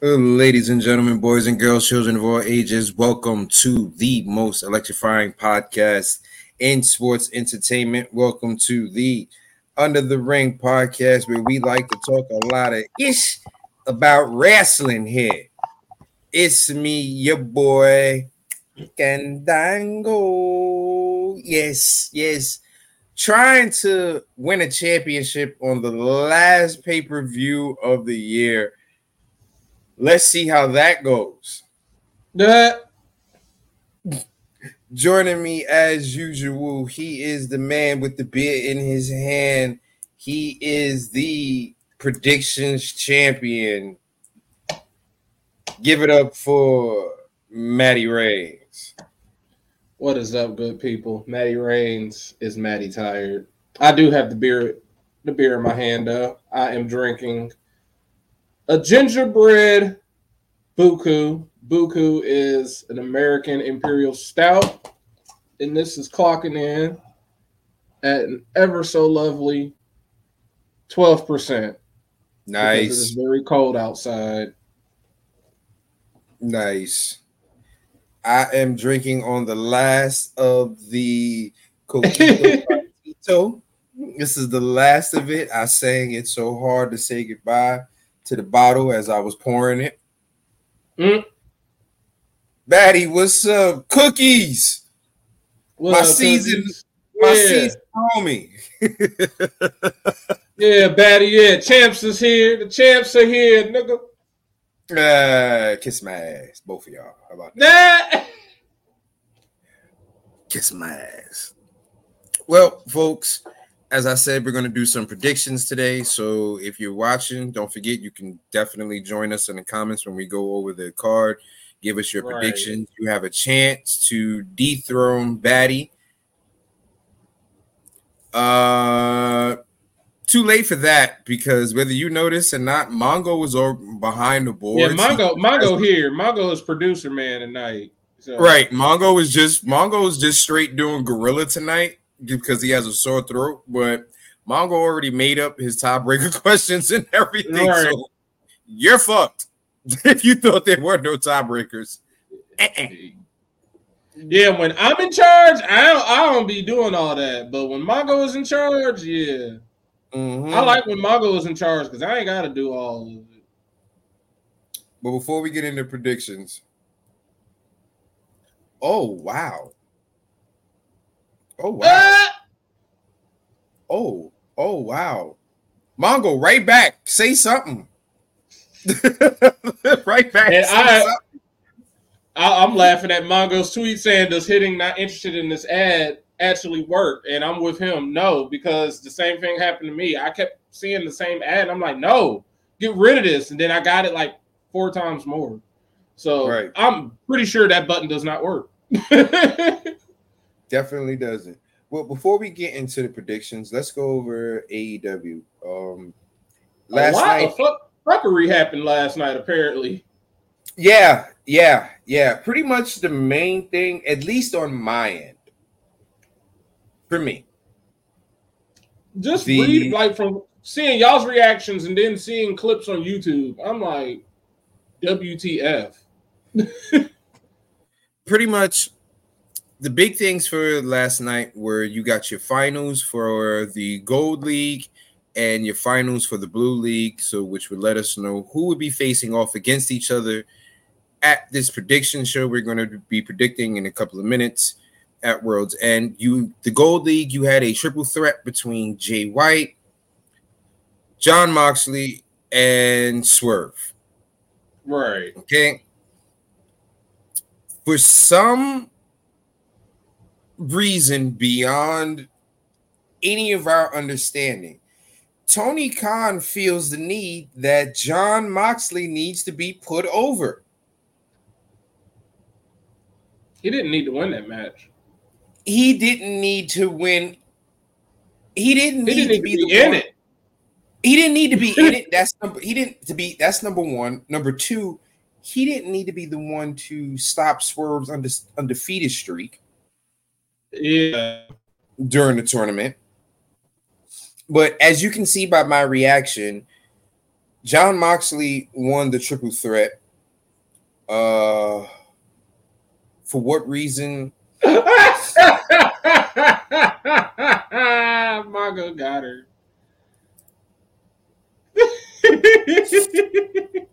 Ladies and gentlemen, boys and girls, children of all ages, welcome to the most electrifying podcast in sports entertainment. Welcome to the Under the Ring podcast, where we like to talk a lot of ish about wrestling here. It's me, your boy, Candango. Yes, yes. Trying to win a championship on the last pay per view of the year. Let's see how that goes. Joining me as usual, he is the man with the beer in his hand. He is the predictions champion. Give it up for Matty Reigns. what is up, good people? Matty Reigns is Matty tired. I do have the beer, the beer in my hand though. I am drinking a gingerbread buku. Buku is an American Imperial Stout, and this is clocking in at an ever so lovely twelve percent. Nice. It is very cold outside. nice. I am drinking on the last of the Coquito. This is the last of it. I sang it so hard to say goodbye to the bottle as I was pouring it. Mm. Batty, what's up? Cookies. What My up, season- cousins? My Yeah. season homie. Yeah, Batty, yeah. Champs is here. The champs are here, nigga. uh, kiss my ass, both of y'all. How about that? Nah. Kiss my ass. Well, folks, as I said, we're going to do some predictions today. So if you're watching, don't forget you can definitely join us in the comments when we go over the card. Give us your Right. predictions. You have a chance to dethrone Batty. Uh, too late for that because whether you notice or not, Mongo was over behind the board. Yeah, Mongo, Mongo here. Mongo is producer man tonight. So, Right. Mongo is just Mongo is just straight doing gorilla tonight because he has a sore throat. But Mongo already made up his tiebreaker questions and everything. Right. So you're fucked if you thought there were no tiebreakers. Yeah, when I'm in charge, I don't, I don't be doing all that. But when Mongo is in charge, yeah, Mhm. I like when Mongo is in charge because I ain't got to do all of it. But before we get into predictions, oh wow, oh wow, Ah! oh oh wow, Mongo, right back, say something. right back. And I-. I, I'm laughing at Mongo's tweet saying, "Does hitting not interested in this ad actually work?" And I'm with him. No, because the same thing happened to me. I kept seeing the same ad. And I'm like, "No, get rid of this." And then I got it like four times more. So Right. I'm pretty sure that button does not work. Definitely doesn't. Well, before we get into the predictions, let's go over AEW. Um, last a lot night, of fuck, fuckery happened last night. Apparently, yeah, yeah, yeah. Pretty much the main thing, at least on my end, for me. just The- read like from seeing y'all's reactions and then seeing clips on YouTube. I'm like, WTF? Pretty much, the big things for last night were you got your finals for the Gold League and your finals for the Blue League, so which would let us know who would be facing off against each other at this prediction show we're going to be predicting in a couple of minutes at World's End You the Gold League, you had a triple threat between Jay White, Jon Moxley, and Swerve. Right. Okay. For some reason beyond any of our understanding, Tony Khan feels the need that Jon Moxley needs to be put over. He didn't need to win that match. He didn't need to win. He didn't He need didn't to be, need to the be in one- it. He didn't need to be in it. That's number. He didn't to be. That's number one. Number two, he didn't need to be the one to stop Swerve's unde- undefeated streak. Yeah. during the tournament. But as you can see by my reaction, Jon Moxley won the triple threat. Uh, for what reason? Mongo got her.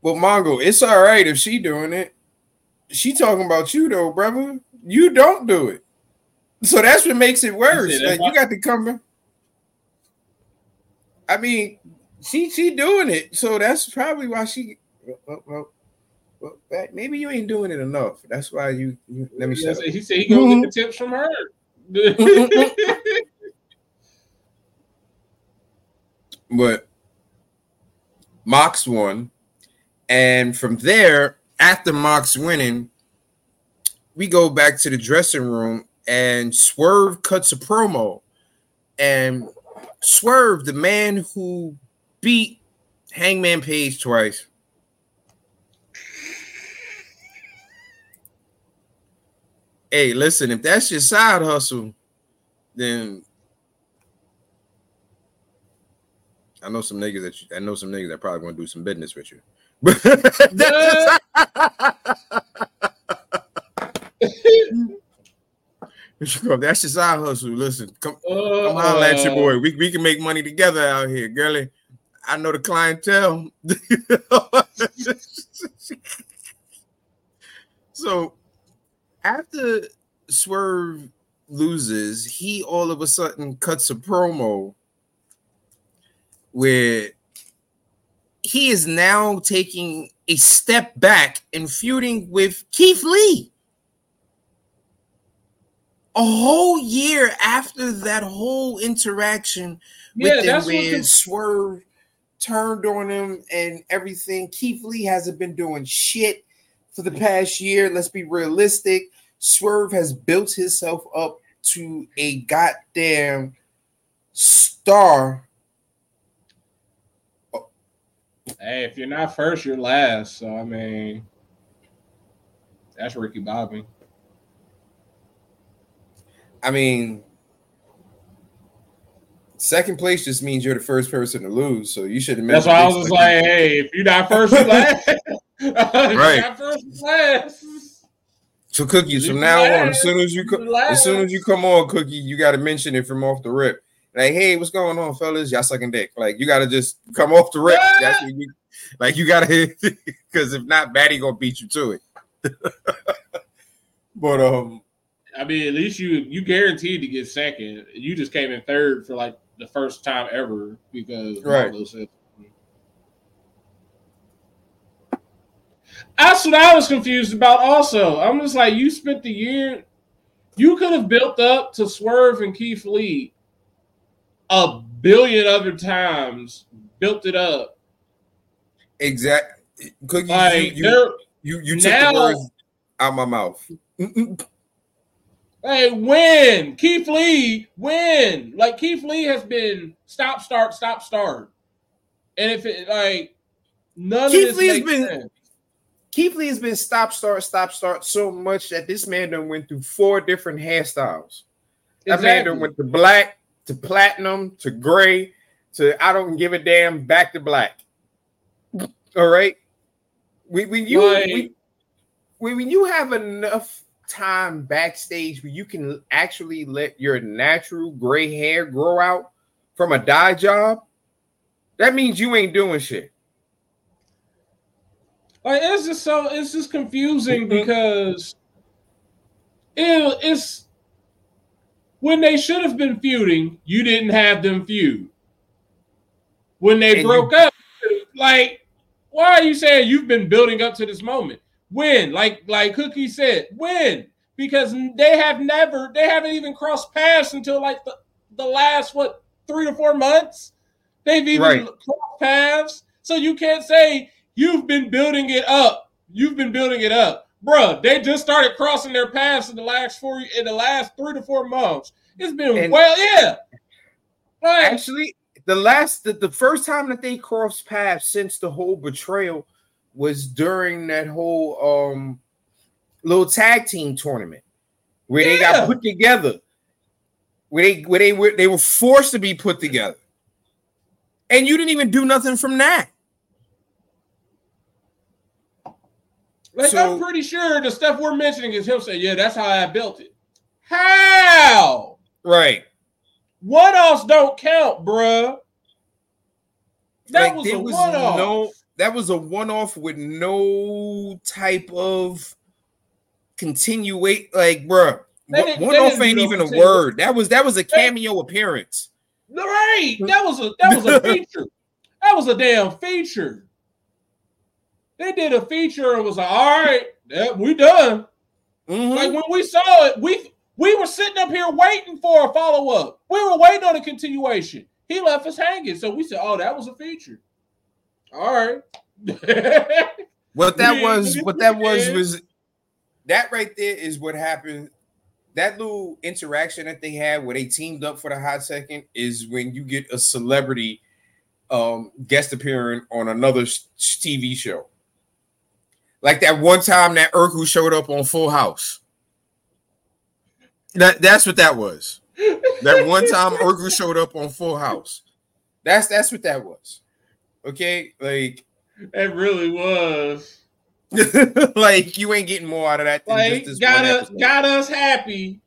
Well, Mongo, it's all right if she doing it. She talking about you though, brother. You don't do it. So that's what makes it worse. You Like you got to come. I mean, she she doing it, so that's probably why she. Well, well, well, maybe you ain't doing it enough. That's why you. you let me He shut said up. he said he gonna get the tips from her. But Mox won, and from there, after Mox winning, we go back to the dressing room, and Swerve cuts a promo, and Swerve, the man who beat Hangman Page twice. Hey, listen, if that's your side hustle, then I know some niggas that you, I know some niggas that probably want to do some business with you. that's your side hustle. Listen, come come holler at your boy. Uh. We, we can make money together out here, girlie. I know the clientele. so after Swerve loses, he all of a sudden cuts a promo where he is now taking a step back and feuding with Keith Lee. A whole year after that whole interaction Yeah, with them when the- Swerve turned on him and everything. Keith Lee hasn't been doing shit for the past year. Let's be realistic. Swerve has built himself up to a goddamn star. Hey, if you're not first, you're last. So I mean, that's Ricky Bobby. I mean, second place just means you're the first person to lose. So you should have. That's why I was just like, hey, if you're not first, you're last. Right. You're not first, you're last. So cookies from You now on, as soon as you co- You as soon as you come on, cookie, you got to mention it from off the rip. Like, hey, what's going on, fellas? Y'all sucking dick. Like, you got to just come off the rip. Yeah. That's what you, like, you got to, because if not, Batty gonna beat you to it. but um, I mean, at least you you guaranteed to get second. You just came in third for like the first time ever because Right. That's what I was confused about. Also, I'm just like, you spent the year, you could have built up to Swerve and Keith Lee a billion other times, built it up. Exactly. Like you, you, you, you took now- the words out my mouth. Hey, win. Keith Lee, win. Like Keith Lee has been stop, start, stop, start. And if it like none Keith of this Lee has been- sense. Keith Lee has been stop, start, stop, start so much that this man done went through four different hairstyles. That man done Exactly. went to black, to platinum, to gray, to I don't give a damn, back to black. All right. When, when you Like- when you have enough time backstage where you can actually let your natural gray hair grow out from a dye job, that means you ain't doing shit. Like it's just so it's just confusing Mhm. because it, it's when they should have been feuding, you didn't have them feud. When they And broke up, like why are you saying you've been building up to this moment? When, like like Cookie said, when because they have never they haven't even crossed paths until like the, the last what three to four months. They've even Right. crossed paths, so you can't say you've been building it up. You've been building it up, bruh. They just started crossing their paths in the last four in the last three to four months. It's been And- well, yeah. Like, Actually, the last the, the first time that they crossed paths since the whole betrayal was during that whole um little tag team tournament where they got put together. Where they where they were they were forced to be put together. And you didn't even do nothing from that. Like so, I'm pretty sure the stuff we're mentioning is him saying, "Yeah, that's how I built it." How? Right. What else don't count, bruh? That like, was a was one-off. No, that was a one-off with no type of continuate. Like, bruh, one off ain't even a word. That was that was a cameo appearance. Right. That was a that was a feature. that was a damn feature. They did a feature and was like, all right, yeah, we done. Mm-hmm. Like when we saw it, we we were sitting up here waiting for a follow-up. We were waiting on a continuation. He left us hanging. So we said, Oh, that was a feature. All right. what that was, what that was was that right there is what happened. That little interaction that they had where they teamed up for the hot second is when you get a celebrity um, guest appearing on another TV show. Like that one time that Urkel showed up on Full House. That that's what that was. that one time Urkel showed up on Full House. That's that's what that was. Okay, like it really was. like you ain't getting more out of that. like got us got us happy,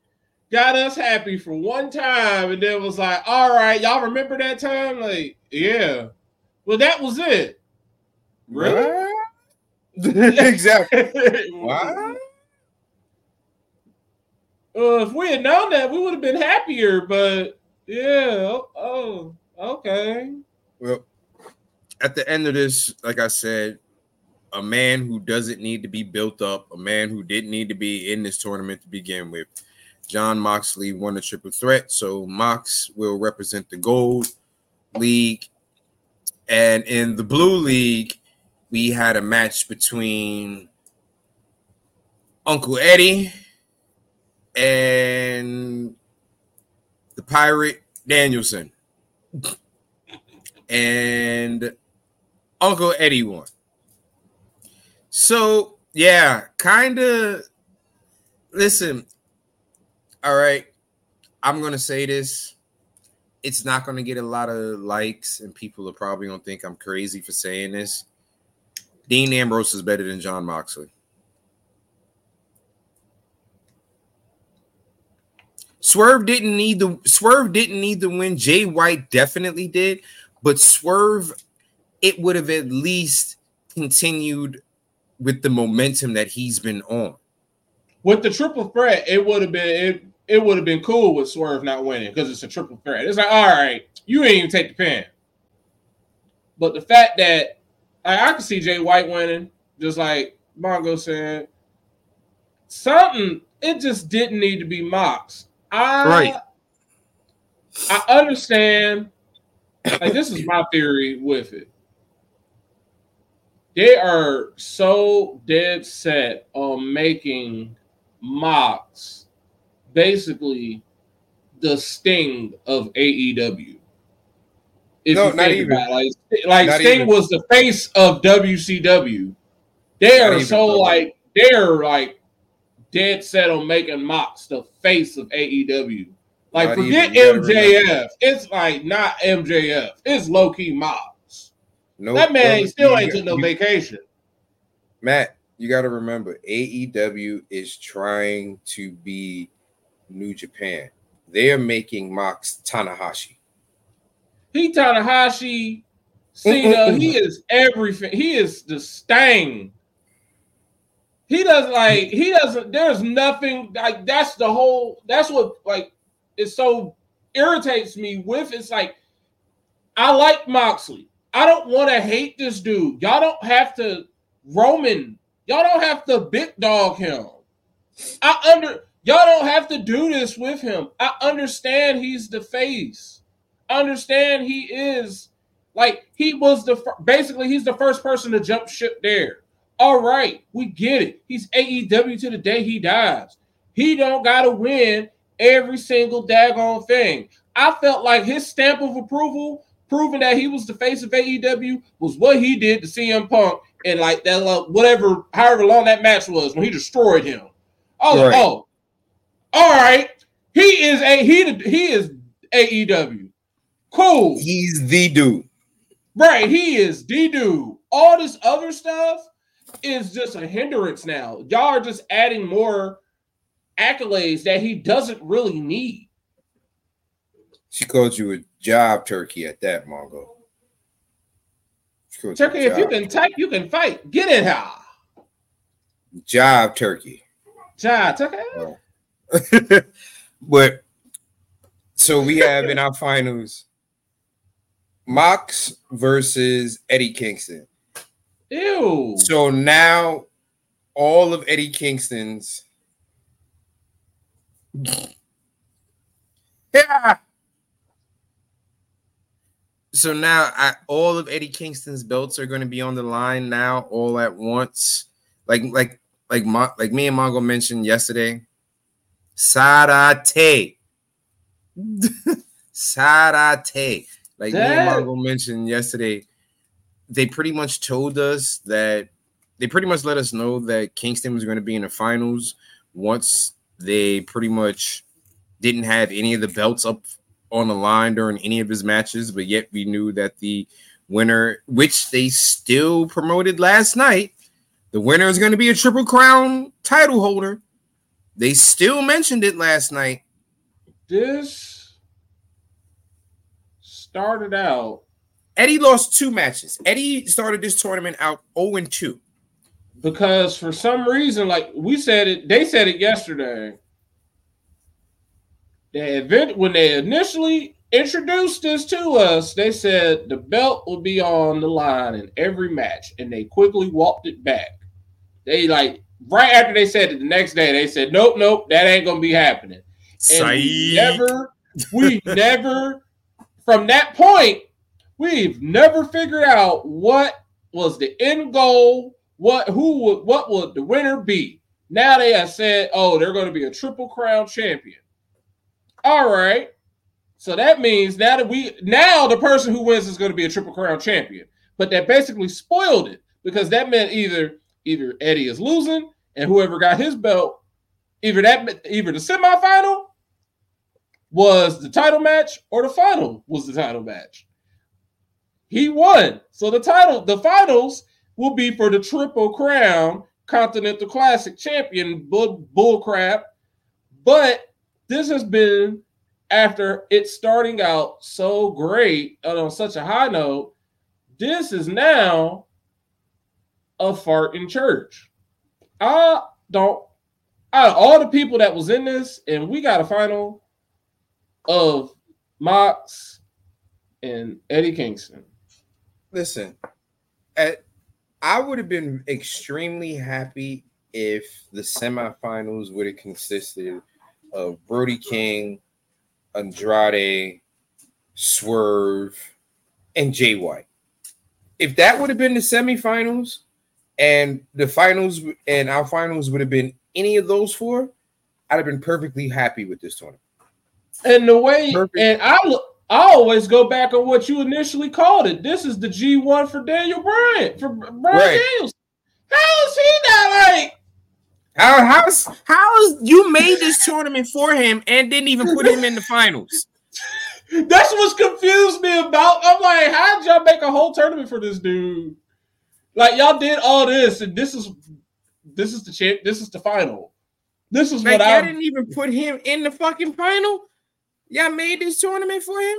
got us happy for one time, and then was like, all right, y'all remember that time? Like, yeah. Well, that was it. Really? exactly. What? Uh, if we had known that, we would have been happier. But yeah, oh, oh, okay. Well, at the end of this, like I said, a man who doesn't need to be built up, a man who didn't need to be in this tournament to begin with. Jon Moxley won the triple threat, so Mox will represent the gold league. And in the blue league, we had a match between Uncle Eddie and the pirate Danielson. And Uncle Eddie won. So yeah, kind of. Listen, all right. I'm gonna say this. It's not gonna get a lot of likes, and people are probably gonna think I'm crazy for saying this. Dean Ambrose is better than Jon Moxley. Swerve didn't need the Swerve didn't need the win. Jay White definitely did, but Swerve, it would have at least continued with the momentum that he's been on. With the triple threat, it would have been it, it would have been cool with Swerve not winning because it's a triple threat. It's like, all right, you ain't even take the pin. But the fact that I, I can see Jay White winning, just like Mongo said, something it just didn't need to be Mox. I right. I understand. Like this is my theory with it they are so dead set on making Mox basically the sting of AEW. If no, you think even. about it, like, like Sting even. was the face of WCW. They not are so like they're like dead set on making Mox the face of AEW. Like not forget MJF. It's like not MJF. It's low key. No, that man still ain't took no you, vacation. Matt, you got to remember, AEW is trying to be New Japan. They are making Mox Tanahashi. He Tanahashi. Uh, he is everything. He is the stain. He doesn't like he doesn't. There's nothing like that's the whole. That's what like it so irritates me with. It's like I like Moxley. I don't want to hate this dude. Y'all don't have to Roman. Y'all don't have to big dog him. I under y'all don't have to do this with him. I understand he's the face. I understand he is like he was the basically he's the first person to jump ship there. All right, we get it. He's AEW to the day he dies. He don't gotta win every single daggone thing. I felt like his stamp of approval proving that he was the face of AEW was what he did to CM Punk and like that uh, whatever however long that match was when he destroyed him. Oh, right. oh, all right. He is a he he is AEW. Cool. He's the dude. Right, he is D dude. All this other stuff is just a hindrance now. Y'all are just adding more accolades that he doesn't really need. She called you a job turkey at that, Mongo. Turkey, if you can type, you can fight. Get it how? Job turkey. Job turkey. Oh. but so we have in our finals Mox versus Eddie Kingston. Ew. So now all of Eddie Kingston's yeah. So now I, all of Eddie Kingston's belts are going to be on the line now all at once. Like like like like me and Mongo mentioned yesterday. Sarate. Sarate. Like that... me and Mongo mentioned yesterday, they pretty much told us that they pretty much let us know that Kingston was going to be in the finals once they pretty much didn't have any of the belts up on the line during any of his matches, but yet we knew that the winner, which they still promoted last night, the winner is going to be a triple crown title holder. They still mentioned it last night. This started out. Eddie lost two matches. Eddie started this tournament out 0 2. Because for some reason, like we said it, they said it yesterday. The event when they initially introduced this to us, they said the belt will be on the line in every match, and they quickly walked it back. They like right after they said it the next day, they said, Nope, nope, that ain't gonna be happening. And we never, we never from that point, we've never figured out what was the end goal, what who would what would the winner be. Now they have said, oh, they're going to be a triple crown champion. All right. So that means now that we now the person who wins is going to be a triple crown champion. But that basically spoiled it because that meant either either Eddie is losing and whoever got his belt, either that either the semifinal was the title match or the final was the title match. He won. So the title, the finals will be for the Triple Crown Continental Classic champion bull, bull crap. But this has been after it starting out so great and on such a high note. This is now a fart in church. I don't out of all the people that was in this, and we got a final of Mox and Eddie Kingston. Listen, at, I would have been extremely happy if the semifinals would have consisted Uh, of Brody King, Andrade, Swerve, and Jay White. If that would have been the semifinals and the finals and our finals would have been any of those four, I'd have been perfectly happy with this tournament. And the way, Perfect. and I I always go back on what you initially called it. This is the G1 for Daniel Bryan, for Bryan right. Daniels. How is he not like? How how's how's you made this tournament for him and didn't even put him in the finals? That's what's confused me about. I'm like, how did y'all make a whole tournament for this dude? Like y'all did all this, and this is this is the champ. This is the final. This is like, what I didn't even put him in the fucking final. Y'all made this tournament for him?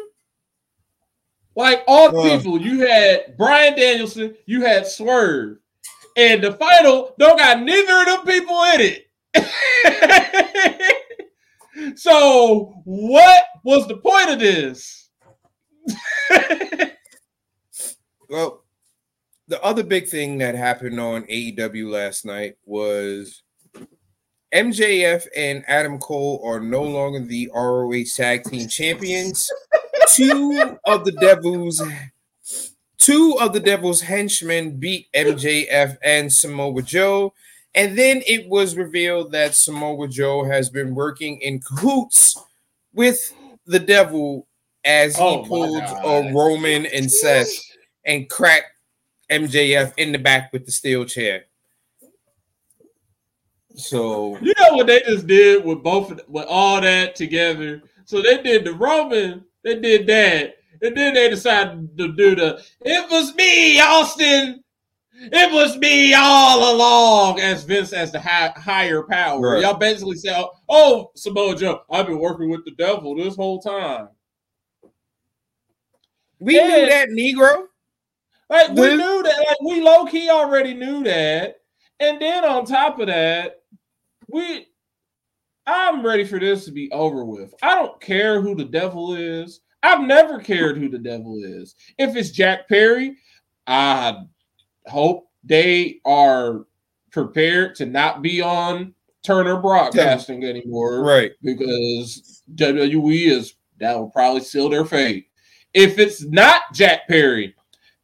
Like all uh, people, you had Bryan Danielson, you had Swerve, and the final don't got neither of them people in it. so, what was the point of this? well, the other big thing that happened on AEW last night was MJF and Adam Cole are no longer the ROH Tag Team Champions. two of the Devils, two of the Devils henchmen beat MJF and Samoa Joe, and then it was revealed that Samoa Joe has been working in cahoots with the Devil as he oh pulled a Roman and Seth and cracked MJF in the back with the steel chair. So you know what they just did with both with all that together. So they did the Roman, they did that, And then they decided to do the it was me, Austin. It was me all along as Vince as the high, higher power. Right. Y'all basically say, "Oh, Samoa Joe, I've been working with the devil this whole time." We and, knew that, Negro. Like we knew that. Like we low key already knew that. And then on top of that, we I'm ready for this to be over with. I don't care who the devil is. I've never cared who the devil is. If it's Jack Perry, I hope they are prepared to not be on Turner Broadcasting anymore. Right. Because WWE is that will probably seal their fate. If it's not Jack Perry,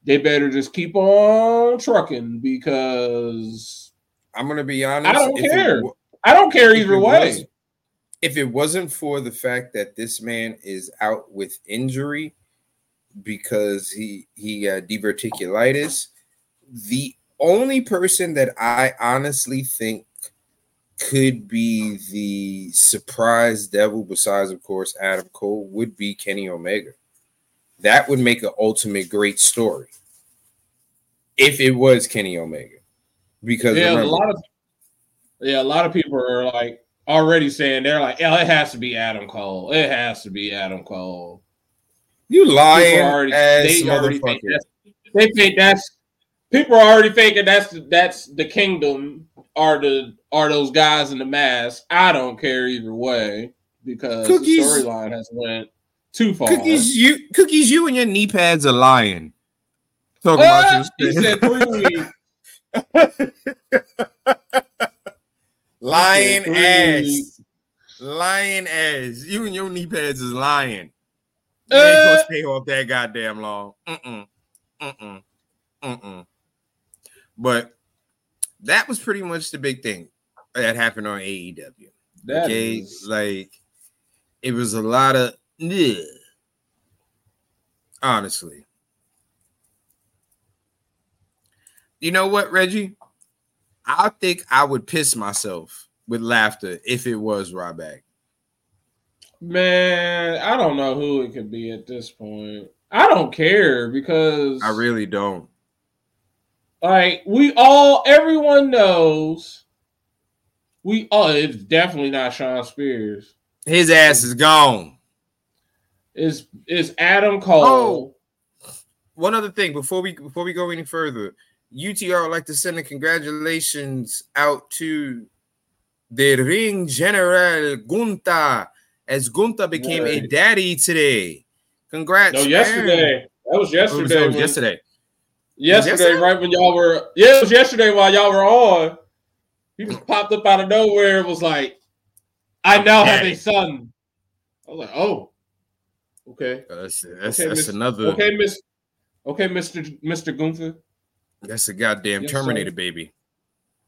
they better just keep on trucking because I'm gonna be honest. I don't care. It, I don't care either way. Was, if it wasn't for the fact that this man is out with injury because he he got diverticulitis, the only person that I honestly think could be the surprise devil, besides of course Adam Cole, would be Kenny Omega. That would make an ultimate great story if it was Kenny Omega. Because yeah, remember, a lot of yeah, a lot of people are like already saying they're like, oh, it has to be Adam Cole. It has to be Adam Cole. You lying already, ass they already think they think that's people are already thinking that's that's the kingdom are the are those guys in the mask. I don't care either way because cookies, the storyline has went too far. Cookies, you cookies, you and your knee pads are lying. Talking uh, about you. He said three weeks. Lying ass. Lying ass. You and your knee pads is lying. You uh, ain't gonna stay off that goddamn long. Mm-mm. Mm-mm. Mm-mm. But that was pretty much the big thing that happened on AEW. That okay, is... like it was a lot of ugh, honestly. You know what, Reggie? I think I would piss myself with laughter if it was Ryback. Man, I don't know who it could be at this point. I don't care because I really don't. Like we all, everyone knows. We oh, it's definitely not Shawn Spears. His ass is gone. Is is Adam Cole? Oh, one other thing before we before we go any further, UTR would like to send a congratulations out to the ring general Gunther as Gunther became a daddy today. Congrats! No, yesterday. Oh, that was yesterday. Oh, was yesterday. Yesterday, yesterday, right when y'all were yeah, it was yesterday while y'all were on. He just popped up out of nowhere and was like, "I now have a son." I was like, "Oh, okay." Uh, that's that's, okay, that's another. Okay, Miss. Okay, Mister Mister Gunther. That's a goddamn yes, Terminator sir. baby.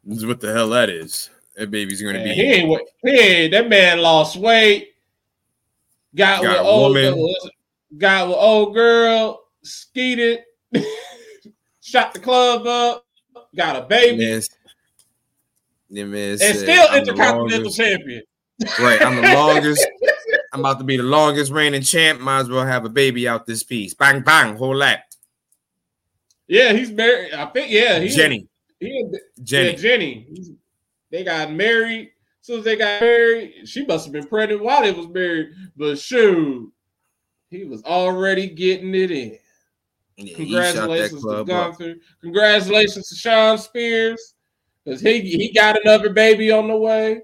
This is what the hell that is. That baby's going to be. He ain't what? Hey, that man lost weight. Got, got with old woman. Got with old girl. Skeeted. shot the club up. Got a baby. Yes. Yeah, man, and still I'm intercontinental champion. Right, I'm the longest. I'm about to be the longest reigning champ. Might as well have a baby out this piece. Bang bang, whole lot. Yeah, he's married. I think. Yeah, he, Jenny. He, Jenny. Yeah, Jenny. They got married. As soon as they got married, she must have been pregnant while they was married. But shoot, he was already getting it in. Yeah, Congratulations to Gunther. Congratulations to Shawn Spears because he he got another baby on the way.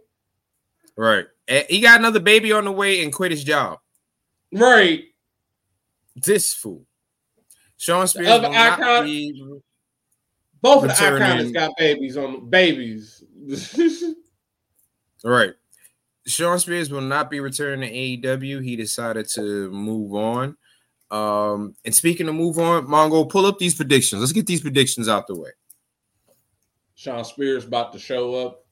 Right, he got another baby on the way and quit his job. Right. This fool. Shawn Spears will icon- be both of the icons got babies on babies. right. Shawn Spears will not be returning to AEW. He decided to move on. Um, and speaking of move on, Mongo, pull up these predictions. Let's get these predictions out the way. Shawn Spears about to show up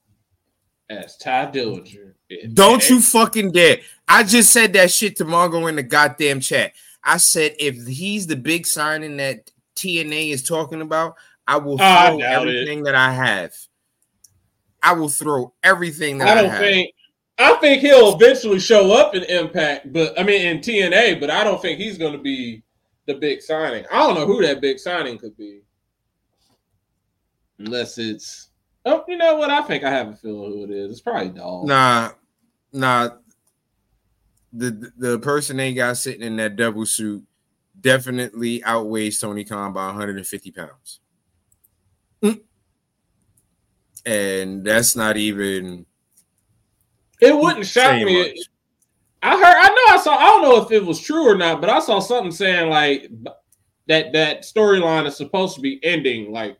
as Tye Dillinger. Don't you fucking dare. I just said that shit to Mongo in the goddamn chat. I said if he's the big signing that TNA is talking about, I will ah, throw everything it. that I have. I will throw everything that I don't I think. I think he'll eventually show up in Impact, but I mean in TNA, but I don't think he's going to be the big signing. I don't know who that big signing could be. Unless it's oh, you know what? I think I have a feeling who it is. It's probably Dolph. Nah, nah. The the person they got sitting in that double suit definitely outweighs Tony Khan by 150 pounds. Mm. And that's not even it wouldn't shock me. Much. I heard I know I saw I don't know if it was true or not, but I saw something saying like that that storyline is supposed to be ending like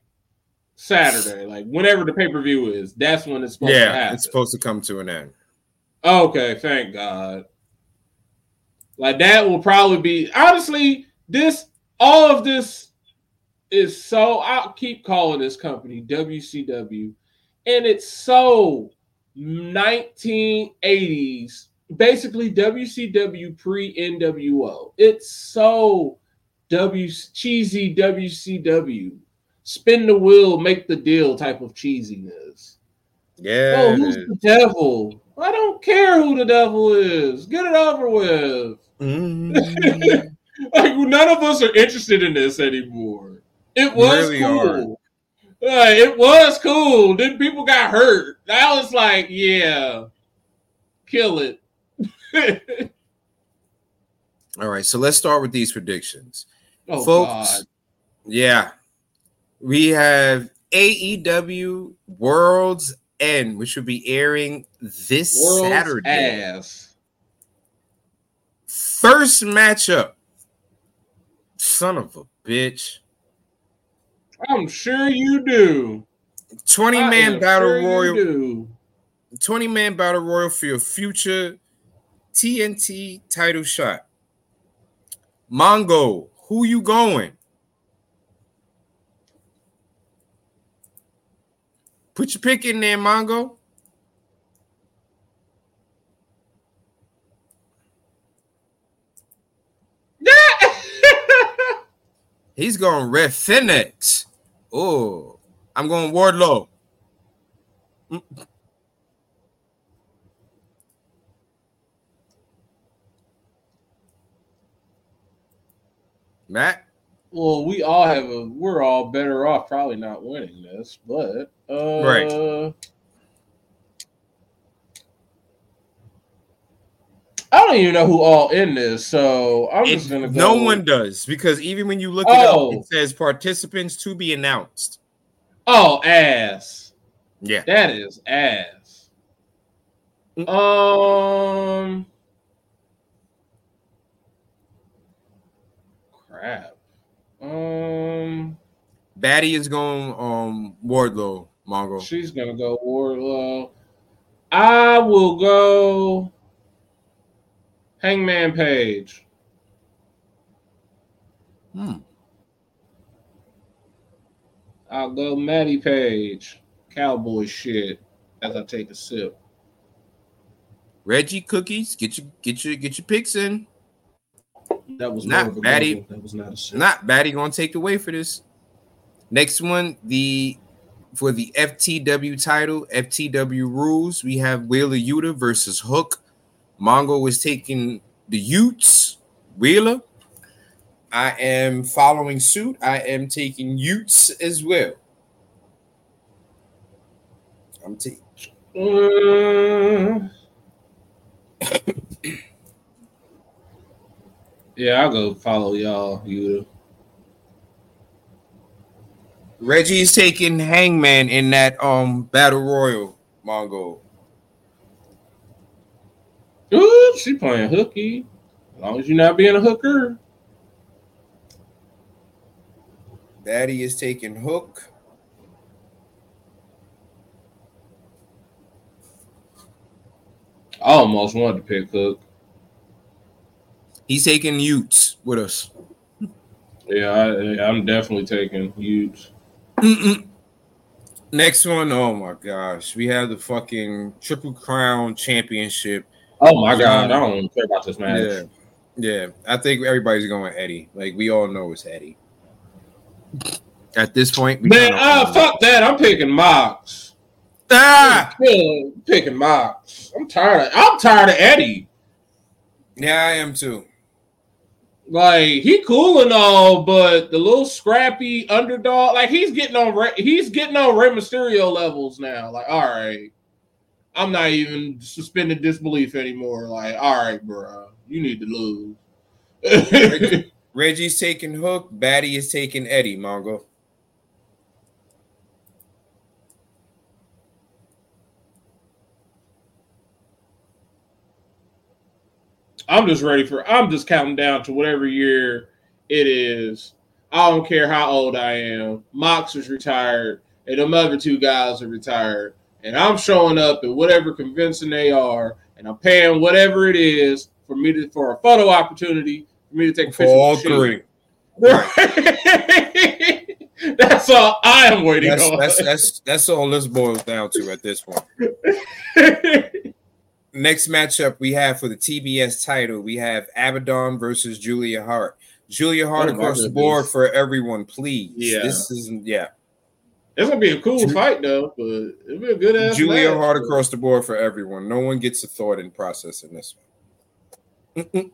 Saturday, like whenever the pay per view is. That's when it's supposed yeah, to happen. It's supposed to come to an end. Okay, thank God. Like that will probably be honestly this all of this is so I'll keep calling this company WCW and it's so 1980s basically WCW pre NWO. It's so W cheesy WCW spin the wheel, make the deal type of cheesiness. Yeah. Oh, who's the devil? I don't care who the devil is. Get it over with. Mm. like none of us are interested in this anymore. It was really cool. Like, it was cool. Then people got hurt. That was like, yeah, kill it. All right, so let's start with these predictions. Oh, Folks, God. yeah, we have AEW World's End, which will be airing this World's Saturday. Ass. First matchup. Son of a bitch. I'm sure you do. 20 man battle sure royal. 20 man battle royal for your future TNT title shot. Mongo, who you going? Put your pick in there, Mongo. He's going Rey Fenix. Oh, I'm going Wardlow. Mm. Matt? Well, we all have a we're all better off probably not winning this, but uh right. I don't even know who all in this, so I'm it, just gonna go. No one does because even when you look at oh. it, it says participants to be announced. Oh, ass. Yeah, that is ass. Um, crap. Um, Batty is going um Wardlow. Mongo. She's gonna go Wardlow. I will go. Hangman Page. Hmm. I'll go Matty Page. Cowboy shit. As I take a sip. Reggie cookies. Get your get your get your picks in. That was not Baddie. That was not a sip. Not Baddie gonna take the way for this. Next one, the for the FTW title, FTW rules. We have Wheeler Yuta versus Hook. Mongo was taking the Utes, Wheeler. I am following suit. I am taking Utes as well. I'm taking. Uh, yeah, I'll go follow y'all, Yuta. Reggie's taking Hangman in that um battle royal, Mongo. Ooh, she playing hooky. As long as you're not being a hooker. Daddy is taking hook. I almost wanted to pick hook. He's taking Utes with us. Yeah, I, am definitely taking Utes. Next one, oh my gosh, we have the fucking Triple Crown Championship Oh my god, I don't care about this match. Yeah, yeah. I think everybody's going Eddie. Like we all know it's Eddie. At this point, man, ah, fuck that. I'm picking Mox. Ah, I'm picking Mox. I'm tired. Of, I'm tired of Eddie. Yeah, I am too. Like he cool and all, but the little scrappy underdog, like he's getting on he's getting on Rey Mysterio levels now. Like, all right, I'm not even suspending disbelief anymore. Like, all right, bro, you need to lose. Reggie, Reggie's taking Hook, Batty is taking Eddie, Mongo. I'm just ready for. I'm just counting down to whatever year it is. I don't care how old I am. Mox is retired, and them other two guys are retired, and I'm showing up at whatever convention they are, and I'm paying whatever it is for me to for a photo opportunity for me to take a picture. For all three. that's all I am waiting that's, on. That's that's that's all this boils down to at this point. next matchup we have for the TBS title, we have Abaddon versus Julia Hart. Julia Hart oh, across the board for everyone, please. Yeah, this is yeah. It's gonna be a cool Ju- fight though, but it'll be a good ass. Julia match, Hart across the board for everyone. No one gets a thought in process in this one.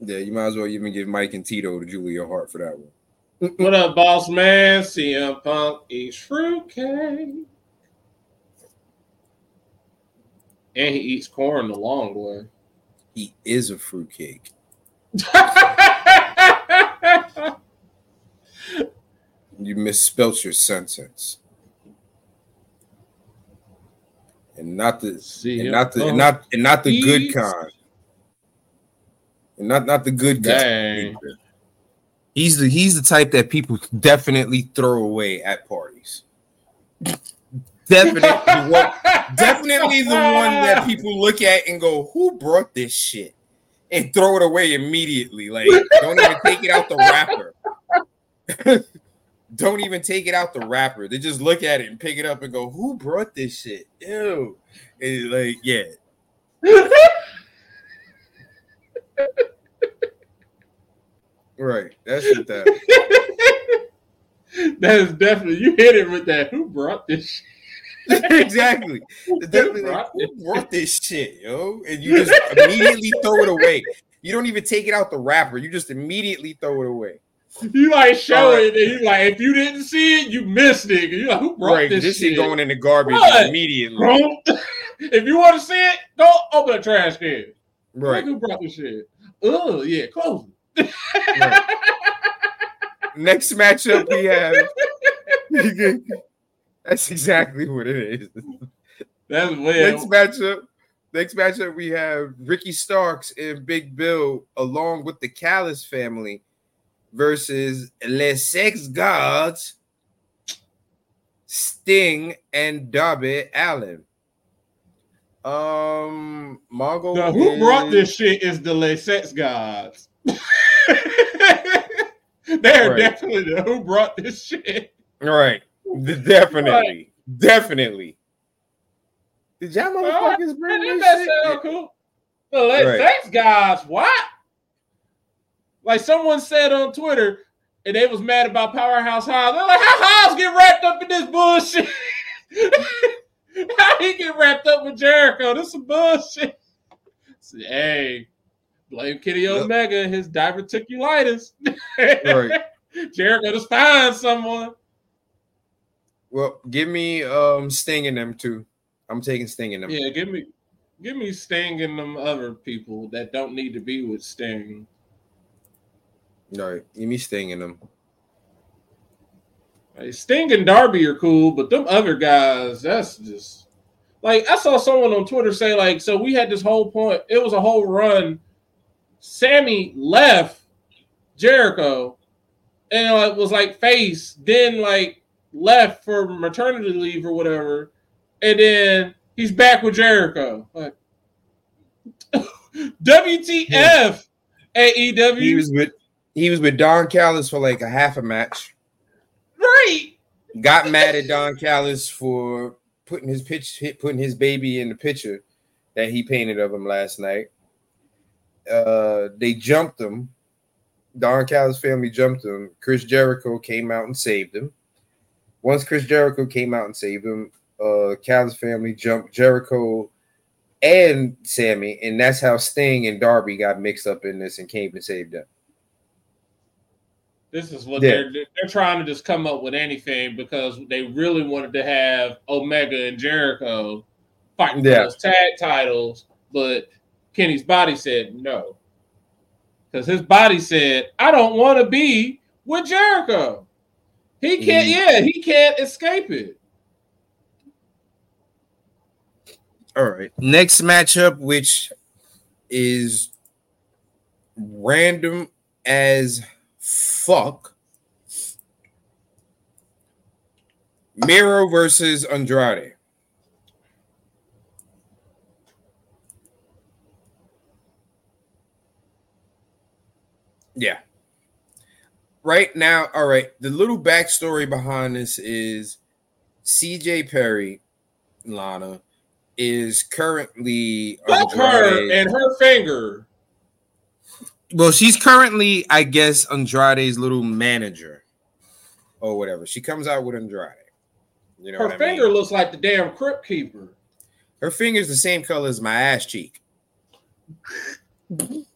yeah, you might as well even give Mike and Tito to Julia Hart for that one. what up, boss man? CM Punk eats fruitcake. And he eats corn the long way. He is a fruitcake. you misspelt your sentence. And not the See, and not the and not and not the good kind. And not not the good guy. He's the he's the type that people definitely throw away at parties definitely what, definitely the one that people look at and go, "Who brought this shit?" And throw it away immediately. Like, don't even take it out the wrapper. don't even take it out the wrapper. They just look at it and pick it up and go, "Who brought this shit?" Ew. And like, yeah. right. That's what that. that is definitely you hit it with that. Who brought this shit? exactly. Definitely like, who brought this shit, yo? And you just immediately throw it away. You don't even take it out the wrapper. You just immediately throw it away. You like show uh, it, and you like if you didn't see it, you missed it. You like who brought right, this, this shit? going in the garbage what? immediately. if you want to see it, go open a trash can. Right. who brought this shit? Oh yeah, close it. Right. Next matchup we have That's exactly what it is. That's weird. Next matchup. Next matchup, we have Ricky Starks and Big Bill along with the Callis family versus Les Sex Gods, Sting and Darby Allin. Um, Margot. Now, who brought this shit is the Les Sex Gods. They're right. definitely the who brought this shit. All right. Definitely. Definitely. Did y'all oh, motherfuckers bring this shit? Sound cool. The let right. thanks, guys, what? Like someone said on Twitter, and they was mad about Powerhouse Hobbs. They're like, how Hobbs get wrapped up in this bullshit? how he get wrapped up with Jericho? This is bullshit. Say, hey, blame Kenny Omega his diverticulitis. right. Jericho just find someone. Well, give me um Sting in them too. I'm taking Sting in them. Yeah, give me give me Sting and them other people that don't need to be with Sting. All right, give me Sting in them. Like, Sting and Darby are cool, but them other guys, that's just like I saw someone on Twitter say, like, so we had this whole point, it was a whole run. Sammy left Jericho and it was like face, then like left for maternity leave or whatever, and then he's back with Jericho. Like, WTF, AEW. He was with he was with Don Callis for like a half a match. Right. Got mad at Don Callis for putting his pitch putting his baby in the picture that he painted of him last night. Uh, they jumped him. Don Callis' family jumped him. Chris Jericho came out and saved him. Once Chris Jericho came out and saved him, uh, Callis family jumped Jericho and Sammy, and that's how Sting and Darby got mixed up in this and came and saved them. This is what yeah. they're they're trying to just come up with anything because they really wanted to have Omega and Jericho fighting yeah. for those tag titles, but Kenny's body said no. Because his body said, I don't want to be with Jericho. He can't, mm. yeah, he can't escape it. All right. Next matchup, which is random as fuck. Miro versus Andrade. Yeah. Right now, all right. The little backstory behind this is CJ Perry, Lana, is currently Fuck her and her finger. Well, she's currently, I guess, Andrade's little manager or whatever. She comes out with Andrade. You know, her finger mean? looks like the damn crypt keeper. Her finger's the same color as my ass cheek.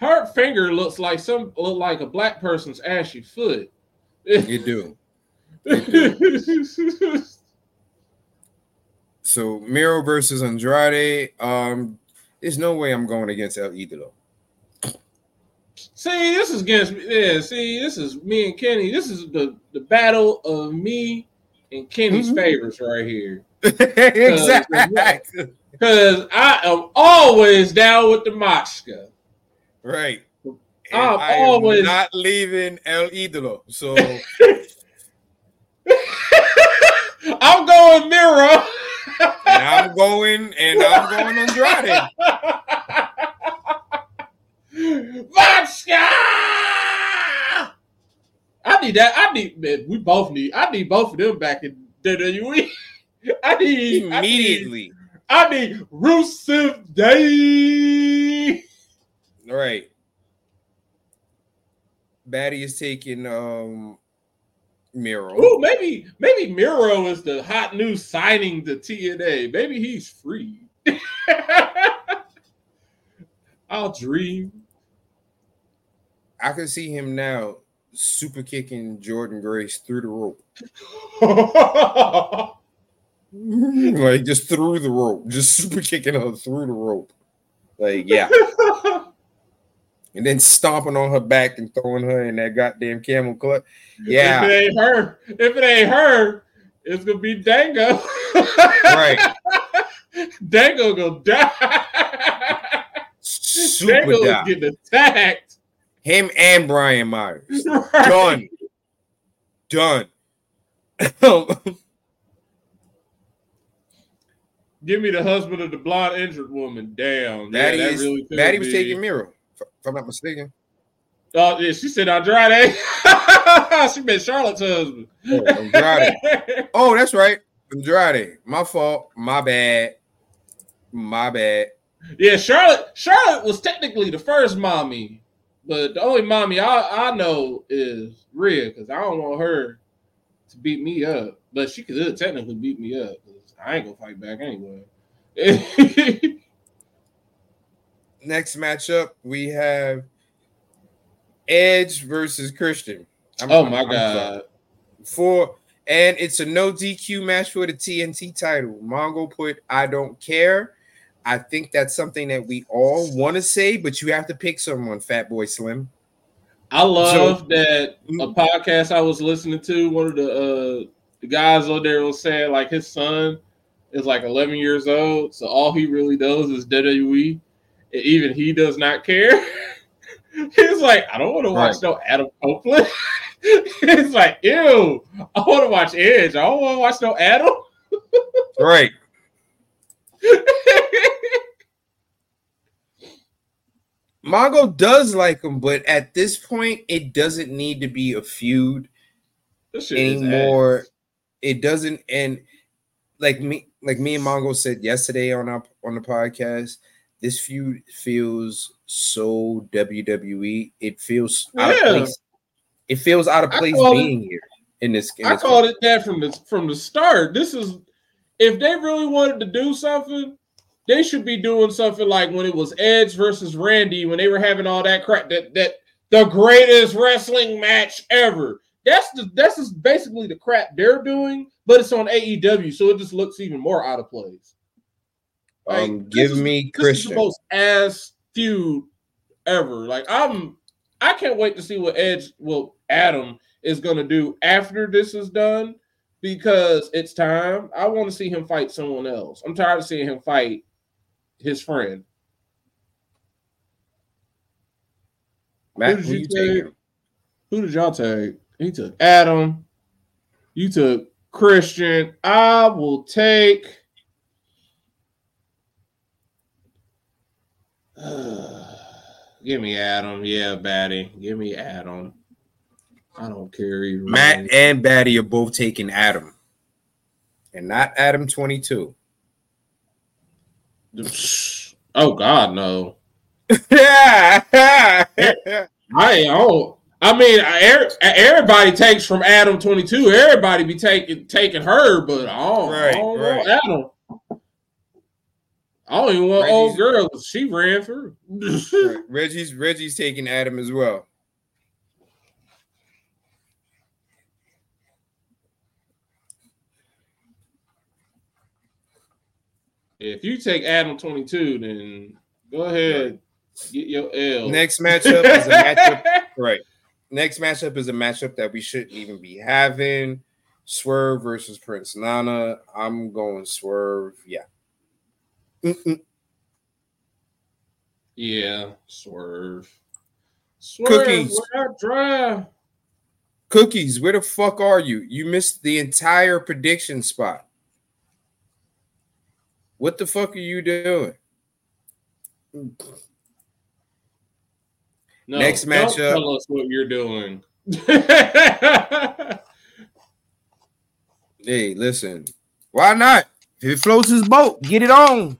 Her finger looks like some look like a black person's ashy foot. You do. so Miro versus Andrade. Um, there's no way I'm going against El Idolo. See, this is against me. Yeah, see, this is me and Kenny. This is the, the battle of me and Kenny's mm-hmm. favorites right here. exactly. Because I am always down with the Machka. Right. Ah, I'm always not leaving El Idolo. So I'm going Miro. and I'm going and I'm going Andrade. Vodka! I need that. I need man, we both need I need both of them back in WWE. I need immediately. I need, I need Rusev Day. All right. Baddie is taking um Miro. Oh, maybe maybe Miro is the hot new signing to TNA. Maybe he's free. I'll dream. I can see him now super kicking Jordynne Grace through the rope. like just through the rope, just super kicking her through the rope. Like, yeah. And then stomping on her back and throwing her in that goddamn camel clutch. Yeah. If it ain't her, if it ain't her, it's gonna be Dango. right. Dango gonna die. Super Dango die. getting attacked. Him and Brian Myers. Right. Done. Done. Give me the husband of the blonde injured woman. Damn. Daddy, yeah, is, really Daddy was taking Miro if I'm not mistaken. Oh, yeah, she said Andrade. she meant Charlotte's husband. Oh, Andrade. oh, that's right. Andrade. My fault. My bad. My bad. Yeah, Charlotte. Charlotte was technically the first mommy, but the only mommy I, I know is Rhea because I don't want her to beat me up. But she could technically beat me up because I ain't gonna fight back anyway. next matchup we have Edge versus Christian. I'm, oh my I'm, god! For and it's a no DQ match for the TNT title. Mongo put I don't care. I think that's something that we all want to say, but you have to pick someone, Fat Boy Slim. I love so, that a mm. podcast I was listening to. One of the uh, the guys on there was saying like his son is like 11 years old, so all he really does is WWE even he does not care. He's like, I don't want to watch right. no Adam Copeland. He's like, ew, I want to watch Edge. I don't want to watch no Adam. right. Mongo does like him, but at this point, it doesn't need to be a feud anymore. It doesn't, and like me, like me and Mongo said yesterday on our on the podcast, this feud feels so WWE. It feels yeah. out of place. It feels out of place being it, here in this. In I this called it that from the from the start. This is if they really wanted to do something, they should be doing something like when it was Edge versus Randy when they were having all that crap that that the greatest wrestling match ever. That's the that's just basically the crap they're doing, but it's on AEW, so it just looks even more out of place. Like, um, give is, me Christian. This is the most ass feud ever. Like I'm, I can't wait to see what Edge, well, Adam is gonna do after this is done because it's time. I want to see him fight someone else. I'm tired of seeing him fight his friend. Matt, who, who you take? Who did y'all take? He took Adam. You took Christian. I will take. give me Adam. Yeah, Batty. Give me Adam. I don't care. Either Matt and Batty are both taking Adam, and not Adam twenty two. Oh God, no. yeah. I don't. I mean, er, everybody takes from Adam twenty two. Everybody be taking taking her, but I don't, right, I don't right. Adam. I don't even want Reggie's, old girl. She ran through. Reggie's Reggie's taking Adam as well. If you take Adam 22, then go ahead, get your L. Next matchup is a matchup. right. Next matchup is a matchup that we shouldn't even be having. Swerve versus Prince Nana. I'm going Swerve. Yeah. Mm-mm. Yeah, Swerve. Swerve, Cookies. Dry. Cookies, where the fuck are you? You missed the entire prediction spot. What the fuck are you doing? No, Next matchup. Tell us what you're doing. hey, listen. Why not? If it floats his boat, get it on.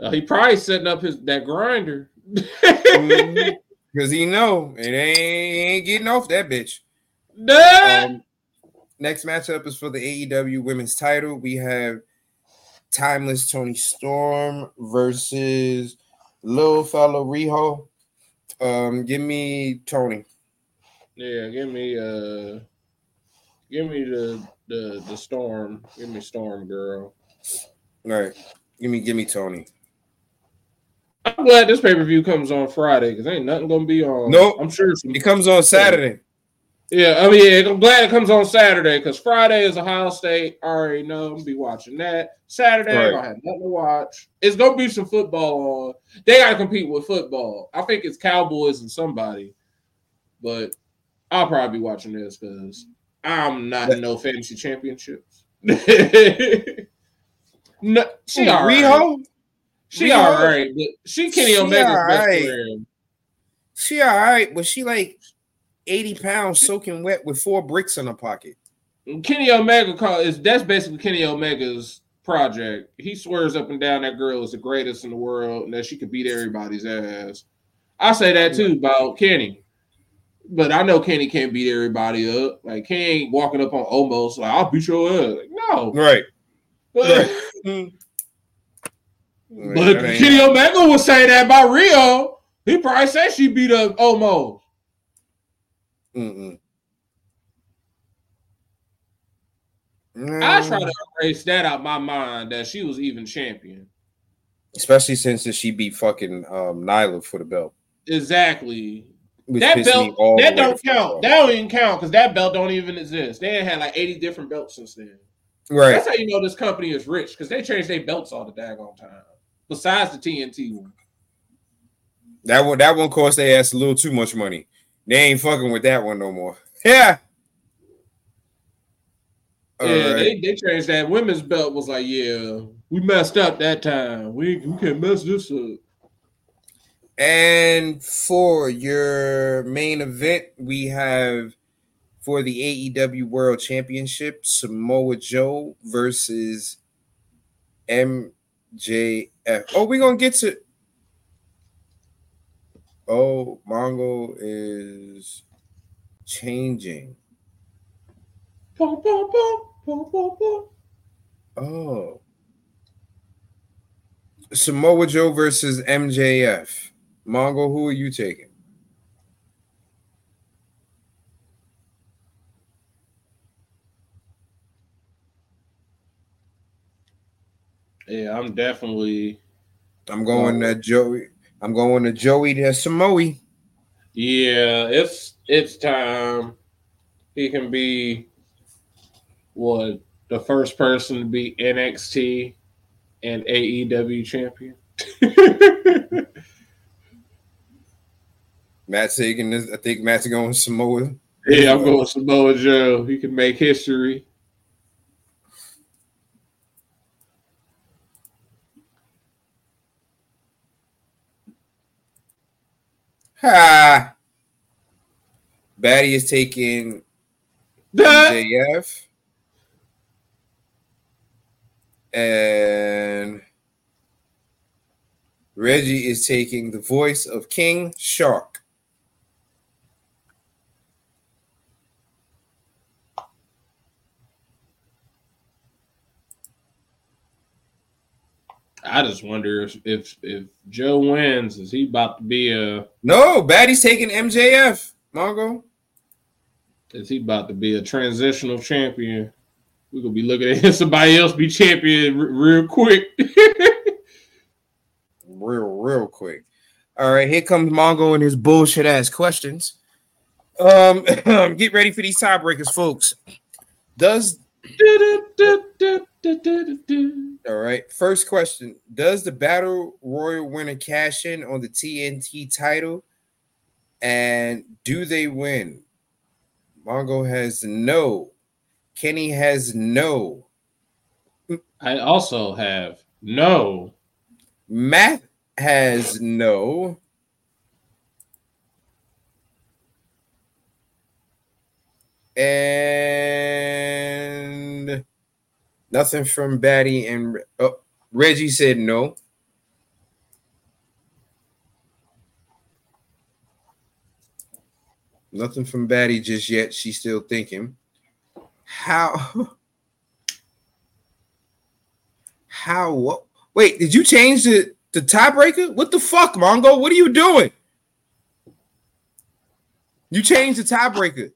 Uh, he probably setting up his that grinder. mm-hmm. Cause he know it ain't, ain't getting off that bitch. Nah. Um, next matchup is for the AEW Women's Title. We have Timeless Toni Storm versus Little Fellow Riho. Um, give me Toni. Yeah, give me uh give me the the the storm. Give me storm girl. All right. Give me give me Toni. I'm glad this pay-per-view comes on Friday because ain't nothing gonna be on. No, nope. I'm sure it comes on Saturday. Yeah, I mean, yeah, I'm glad it comes on Saturday because Friday is Ohio State. I already know I'm gonna be watching that. Saturday, right. I have nothing to watch. It's gonna be some football on. They gotta compete with football. I think it's Cowboys and somebody, but I'll probably be watching this because I'm not in no fantasy championships. no, she all right. She Riho? all right, but she Kenny Omega's best right. friend. She all right, but she like 80 pounds soaking wet with four bricks in her pocket. Kenny Omega call is that's basically Kenny Omega's project. He swears up and down that girl is the greatest in the world and that she could beat everybody's ass. I say that too about Kenny. But I know Kenny can't beat everybody up. Like Kenny ain't walking up on Omos like I'll beat your ass. Like, no. Right. But, right. Mm. But Kenny Omega would say that about Riho. He probably said she beat up Omos. Mm-mm. I try to erase that out my mind that she was even champion. Especially since she beat fucking um, Nyla for the belt. Exactly. Which that belt that don't count. That don't even count because that belt don't even exist. They had like 80 different belts since then. Right. That's how you know this company is rich because they change their belts all the daggone time. Besides the TNT one. That one, that one cost they asked a little too much money. They ain't fucking with that one no more. Yeah. Yeah, right. they, they changed that women's belt. Was like, yeah, we messed up that time. We we can't mess this up. And for your main event, we have for the AEW World Championship Samoa Joe versus MJF. Oh, we're gonna get to Oh, Mongo is changing. Oh. Samoa Joe versus MJF. Mongo, who are you taking? Yeah, I'm definitely. I'm going to um, Joey. I'm going to Joey to Samoa. Yeah, it's it's time. He can be what the first person to be NXT and AEW champion. Matt Sagan is. I think Matt's going Samoa. Yeah, I'm going Samoa Joe. He can make history. Ha! Batty is taking MJF. And Reggie is taking the voice of King Shark. I just wonder if, if if Joe wins, is he about to be a No, Batty's taking MJF. Mongo. is he about to be a transitional champion? We're gonna be looking at somebody else be champion r- real quick. real, real quick. All right, here comes Mongo and his bullshit ass questions. Um, get ready for these tiebreakers, folks. Does all right, first question: Does the Battle Royal winner cash in on the TNT title, and do they win? Mongo has no. Kenny has no. I also have no. Matt has no. And nothing from Batty and oh, Reggie said no. Nothing from Batty just yet. She's still thinking. How? How? What? Wait, did you change the the tiebreaker? What the fuck, Mongo? What are you doing? You changed the tiebreaker.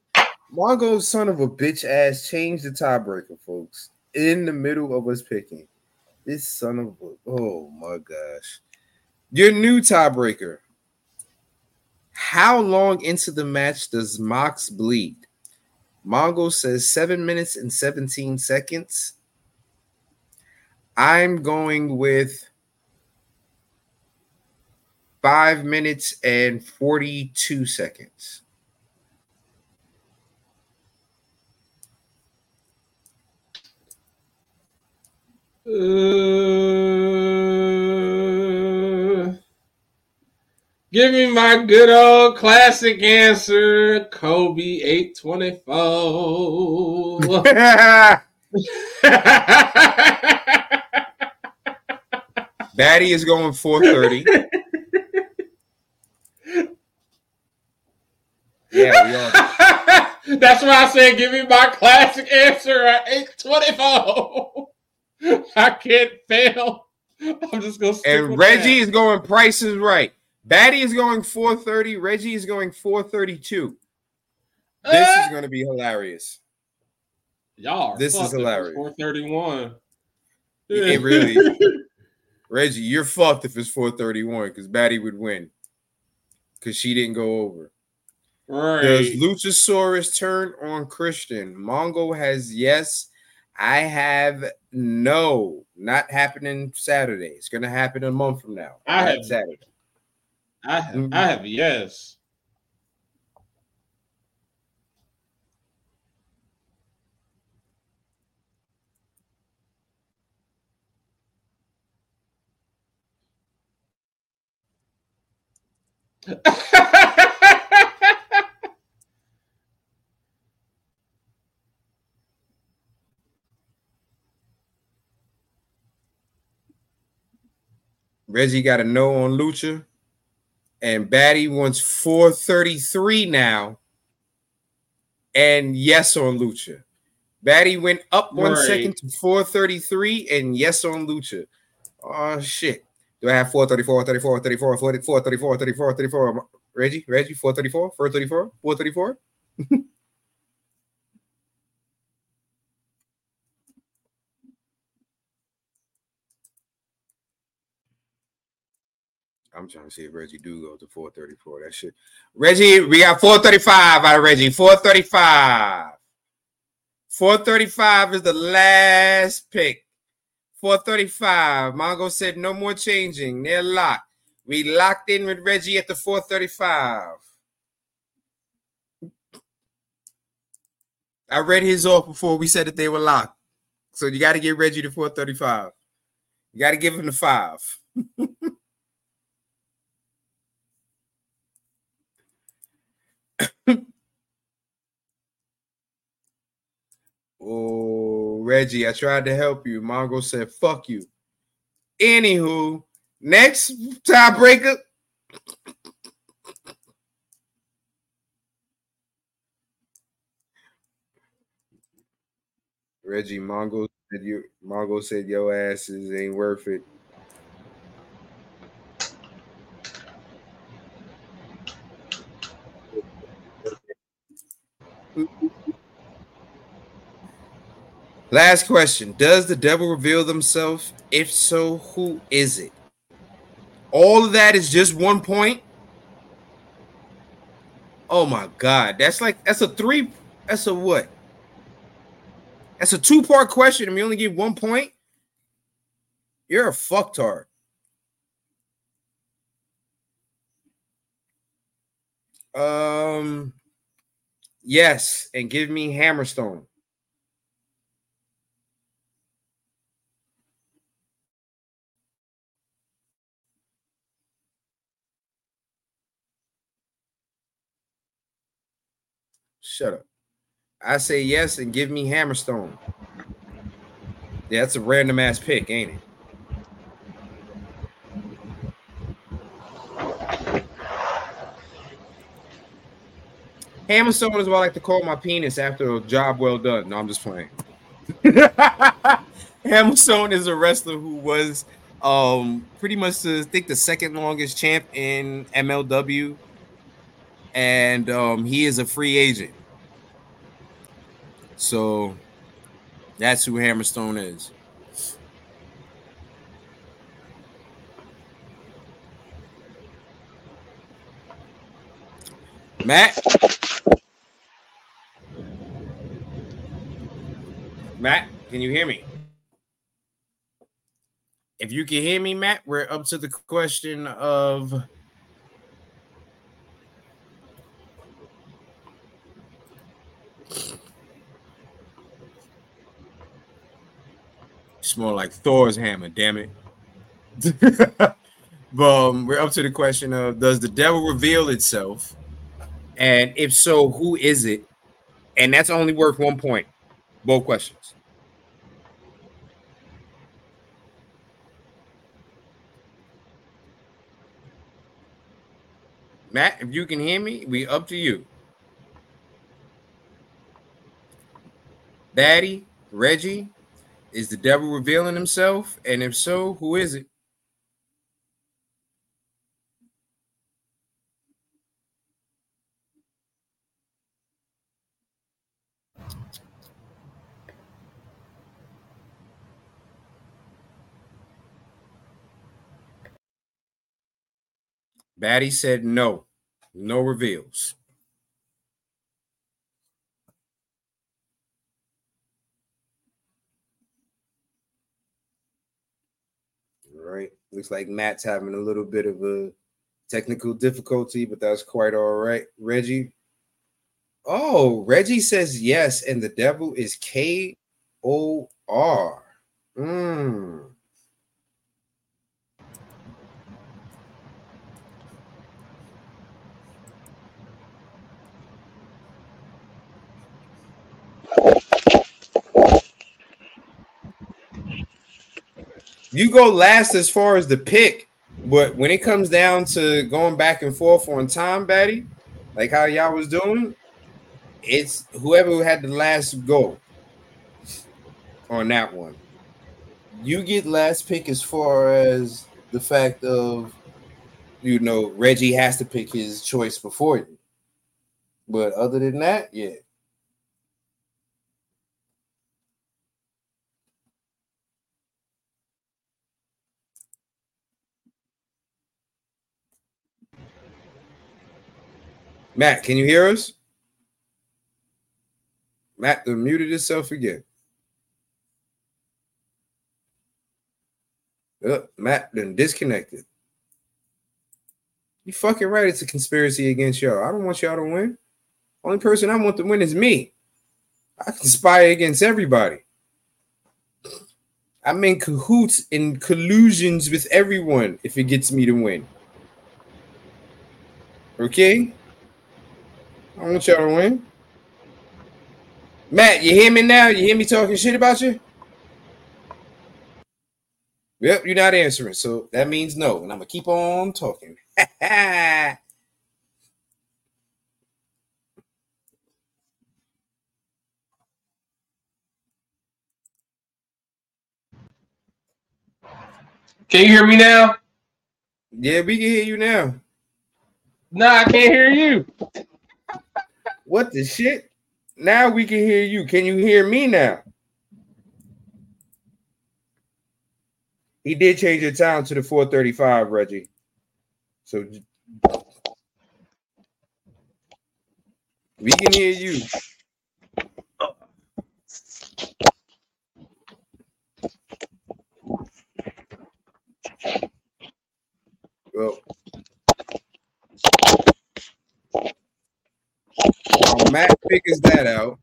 Mongo, son of a bitch ass, changed the tiebreaker, folks, in the middle of us picking. This son of a oh my gosh. Your new tiebreaker. How long into the match does Mox bleed? Mongo says seven minutes and 17 seconds. I'm going with five minutes and 42 seconds. Uh, give me my good old classic answer, Kobe eight twenty four. Batty is going 430. yeah, we are. That's why I said give me my classic answer at eight twenty four. I can't fail. I'm just gonna And Reggie that. is going Price is right. Batty is going 430. Reggie is going 432. This Uh, is going to be hilarious. Y'all, This is fucked if it's hilarious. 431. It really. Reggie, you're fucked if it's 431 because Batty would win because she didn't go over. Right. Does Luchasaurus turn on Christian? Mongo has yes. I have no. Not happening Saturday. It's going to happen a month from now. I have- Saturday. I have, Mhm. I have yes. Reggie got a no on Lucha. And Batty wants 433 now. And yes on Lucha. Batty went up one Right. second to 433 and yes on Lucha. Oh shit. Do I have 434, 34, 34, 44, 34, 34, 34? Reggie, Reggie, 434, 434, 434? I'm trying to see if Reggie do go to 434. That shit. Reggie, we got 435 out of Reggie. 435. 435 is the last pick. 435. Mongo said no more changing. They're locked. We locked in with Reggie at the 435. I read his off before we said that they were locked. So you got to get Reggie to 435. You got to give him the five. Oh, Reggie, I tried to help you. Mongo said, fuck you. Anywho, next tiebreaker. Reggie, Mongo said you Mongo said your asses ain't worth it. Last question. Does the devil reveal themselves? If so, who is it? All of that is just one point. Oh my god. That's like that's a three. That's a what? That's a two-part question, and we only give one point. You're a fucktard. Um yes, and give me Hammerstone. Shut up. I say yes and give me Hammerstone. Yeah, that's a random ass pick, ain't it? Hammerstone is what I like to call my penis after a job well done. No, I'm just playing. Hammerstone is a wrestler who was um pretty much the, I think the second longest champ in MLW and um, he is a free agent. So that's who Hammerstone is. Matt? Matt, can you hear me? If you can hear me, Matt, we're up to the question of More like Thor's hammer, damn it. but um, we're up to the question of does the devil reveal itself? And if so, who is it? And that's only worth one point. Both questions. Matt, if you can hear me, we up to you. Daddy, Reggie, is the devil revealing himself? And if so, who is it? Batty said no, no reveals. Right. Looks like Matt's having a little bit of a technical difficulty, but that's quite all right. Reggie. Oh, Reggie says yes, and the devil is K O R. Hmm. You go last as far as the pick, but when it comes down to going back and forth on time, Batty, like how y'all was doing, it's whoever had the last go. on that one. You get last pick as far as the fact of you know Reggie has to pick his choice before you. But other than that, yeah. Matt, can you hear us? Matt muted himself again. Oh, Matt then disconnected. You fucking right. It's a conspiracy against y'all. I don't want y'all to win. Only person I want to win is me. I conspire against everybody. I'm in cahoots and collusions with everyone if it gets me to win. Okay? I want y'all to win. Matt, you hear me now? You hear me talking shit about you? Yep, you're not answering. So that means no. And I'm going to keep on talking. Can you hear me now? Yeah, we can hear you now. No, I can't hear you. What the shit? Now we can hear you. Can you hear me now? He did change your time to the 435, Reggie. So we can hear you. Well, Matt figures that out,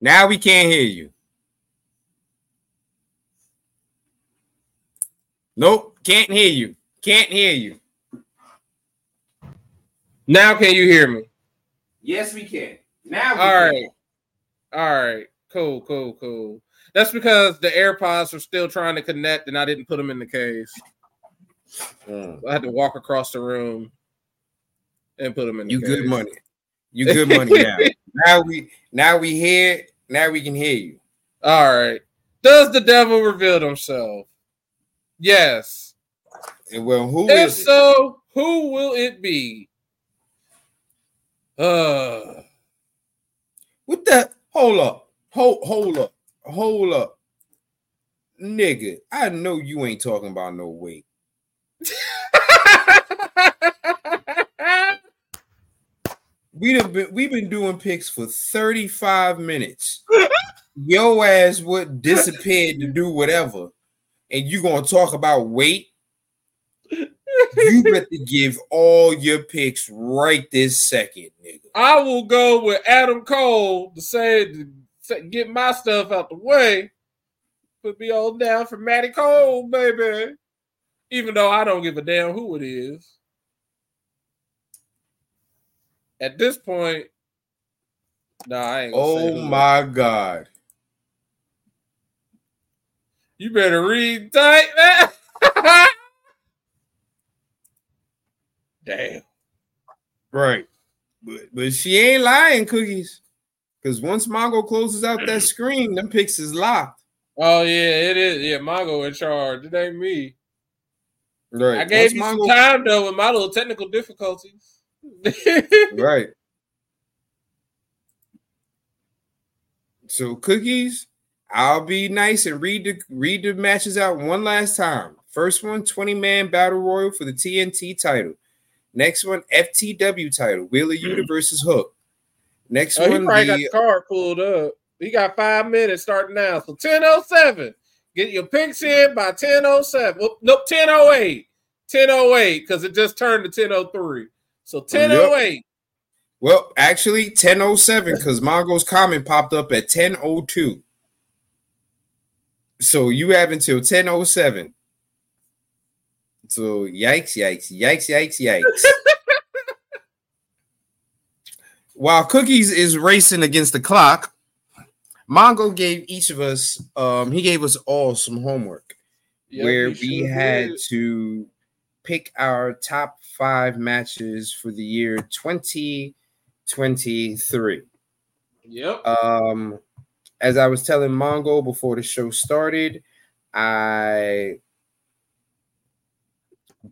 Now we can't hear you. Nope, can't hear you. Can't hear you. Now can you hear me? Yes, we can. Now we All can. right. All right. Cool, cool, cool. That's because the AirPods are still trying to connect and I didn't put them in the case. Mm. I had to walk across the room and put them in the You case. good money. You good money now. now we now we hear. Now we can hear you. All right. Does the devil reveal himself? Yes. And well, who If is it? so, who will it be? Uh What that? Hold up. Hold hold up. Hold up. Nigga, I know you ain't talking about no weight. We have been we've been doing picks for 35 minutes. Your ass would disappeared to do whatever, and you're gonna talk about weight? You better give all your picks right this second, nigga. I will go with Adam Cole to say to get my stuff out the way. Put me all down for Matty Cole, baby. Even though I don't give a damn who it is. At this point, nah, I ain't. Oh my god. You better read tight, man. damn. Right. But but she ain't lying, cookies. Because once Mongo closes out that mm. screen, them picks is locked. Oh yeah, it is. Yeah, Mongo in charge. It ain't me. Right. I gave Once you some time though with my little technical difficulties. Right. So cookies, I'll be nice and read the read the matches out one last time. First one, 20 man battle royal for the TNT title. Next one, FTW title, Wheeler hmm. Yuta versus Hook. Next oh, he one, probably got the the card pulled up. He got five minutes starting now. So 1007. Get your picks in by 1007. Well, nope, 1008. 1008, because it just turned to 1003. So 1008. well, actually 1007 because Mongo's comment popped up at 1002. So you have until 1007 So yikes, yikes, yikes, yikes, yikes. While Cookies is racing against the clock, Mongo gave each of us, um, he gave us all some homework Yep, where we sure had did. to pick our top five matches for the year 2023. Yep. Um, as I was telling Mongo before the show started, I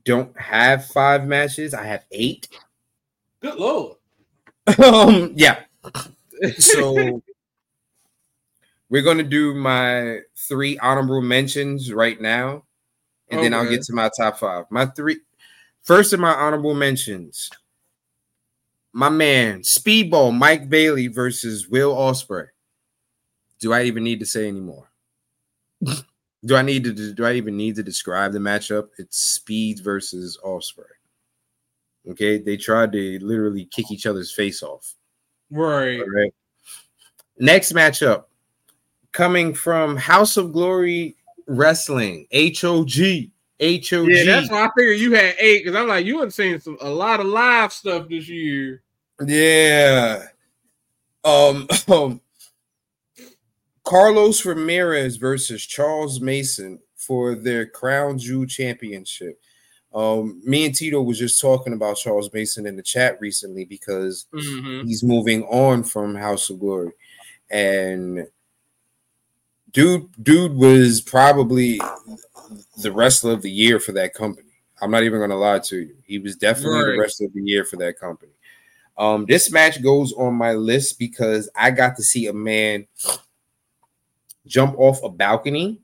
don't have five matches. I have eight. Good lord. um, yeah. So we're gonna do my three honorable mentions right now, and then I'll get to my top five. My three first of my honorable mentions. My man, Speedball Mike Bailey versus Will Ospreay. Do I even need to say anymore? do I need to do I even need to describe the matchup? It's Speed versus Ospreay. Okay, they tried to literally kick each other's face off. Right. All right. Next matchup coming from House of Glory Wrestling, HOG. HOG. Yeah, that's why I figured you had eight because I'm like, you have seen some a lot of live stuff this year. Yeah. Um, um Carlos Ramirez versus Charles Mason for their Crown Jewel Championship. Um, me and Tito was just talking about Charles Mason in the chat recently because Mm-hmm. he's moving on from House of Glory, and dude, dude was probably the wrestler of the year for that company. I'm not even gonna lie to you. He was definitely Right. the wrestler of the year for that company. Um, this match goes on my list because I got to see a man jump off a balcony.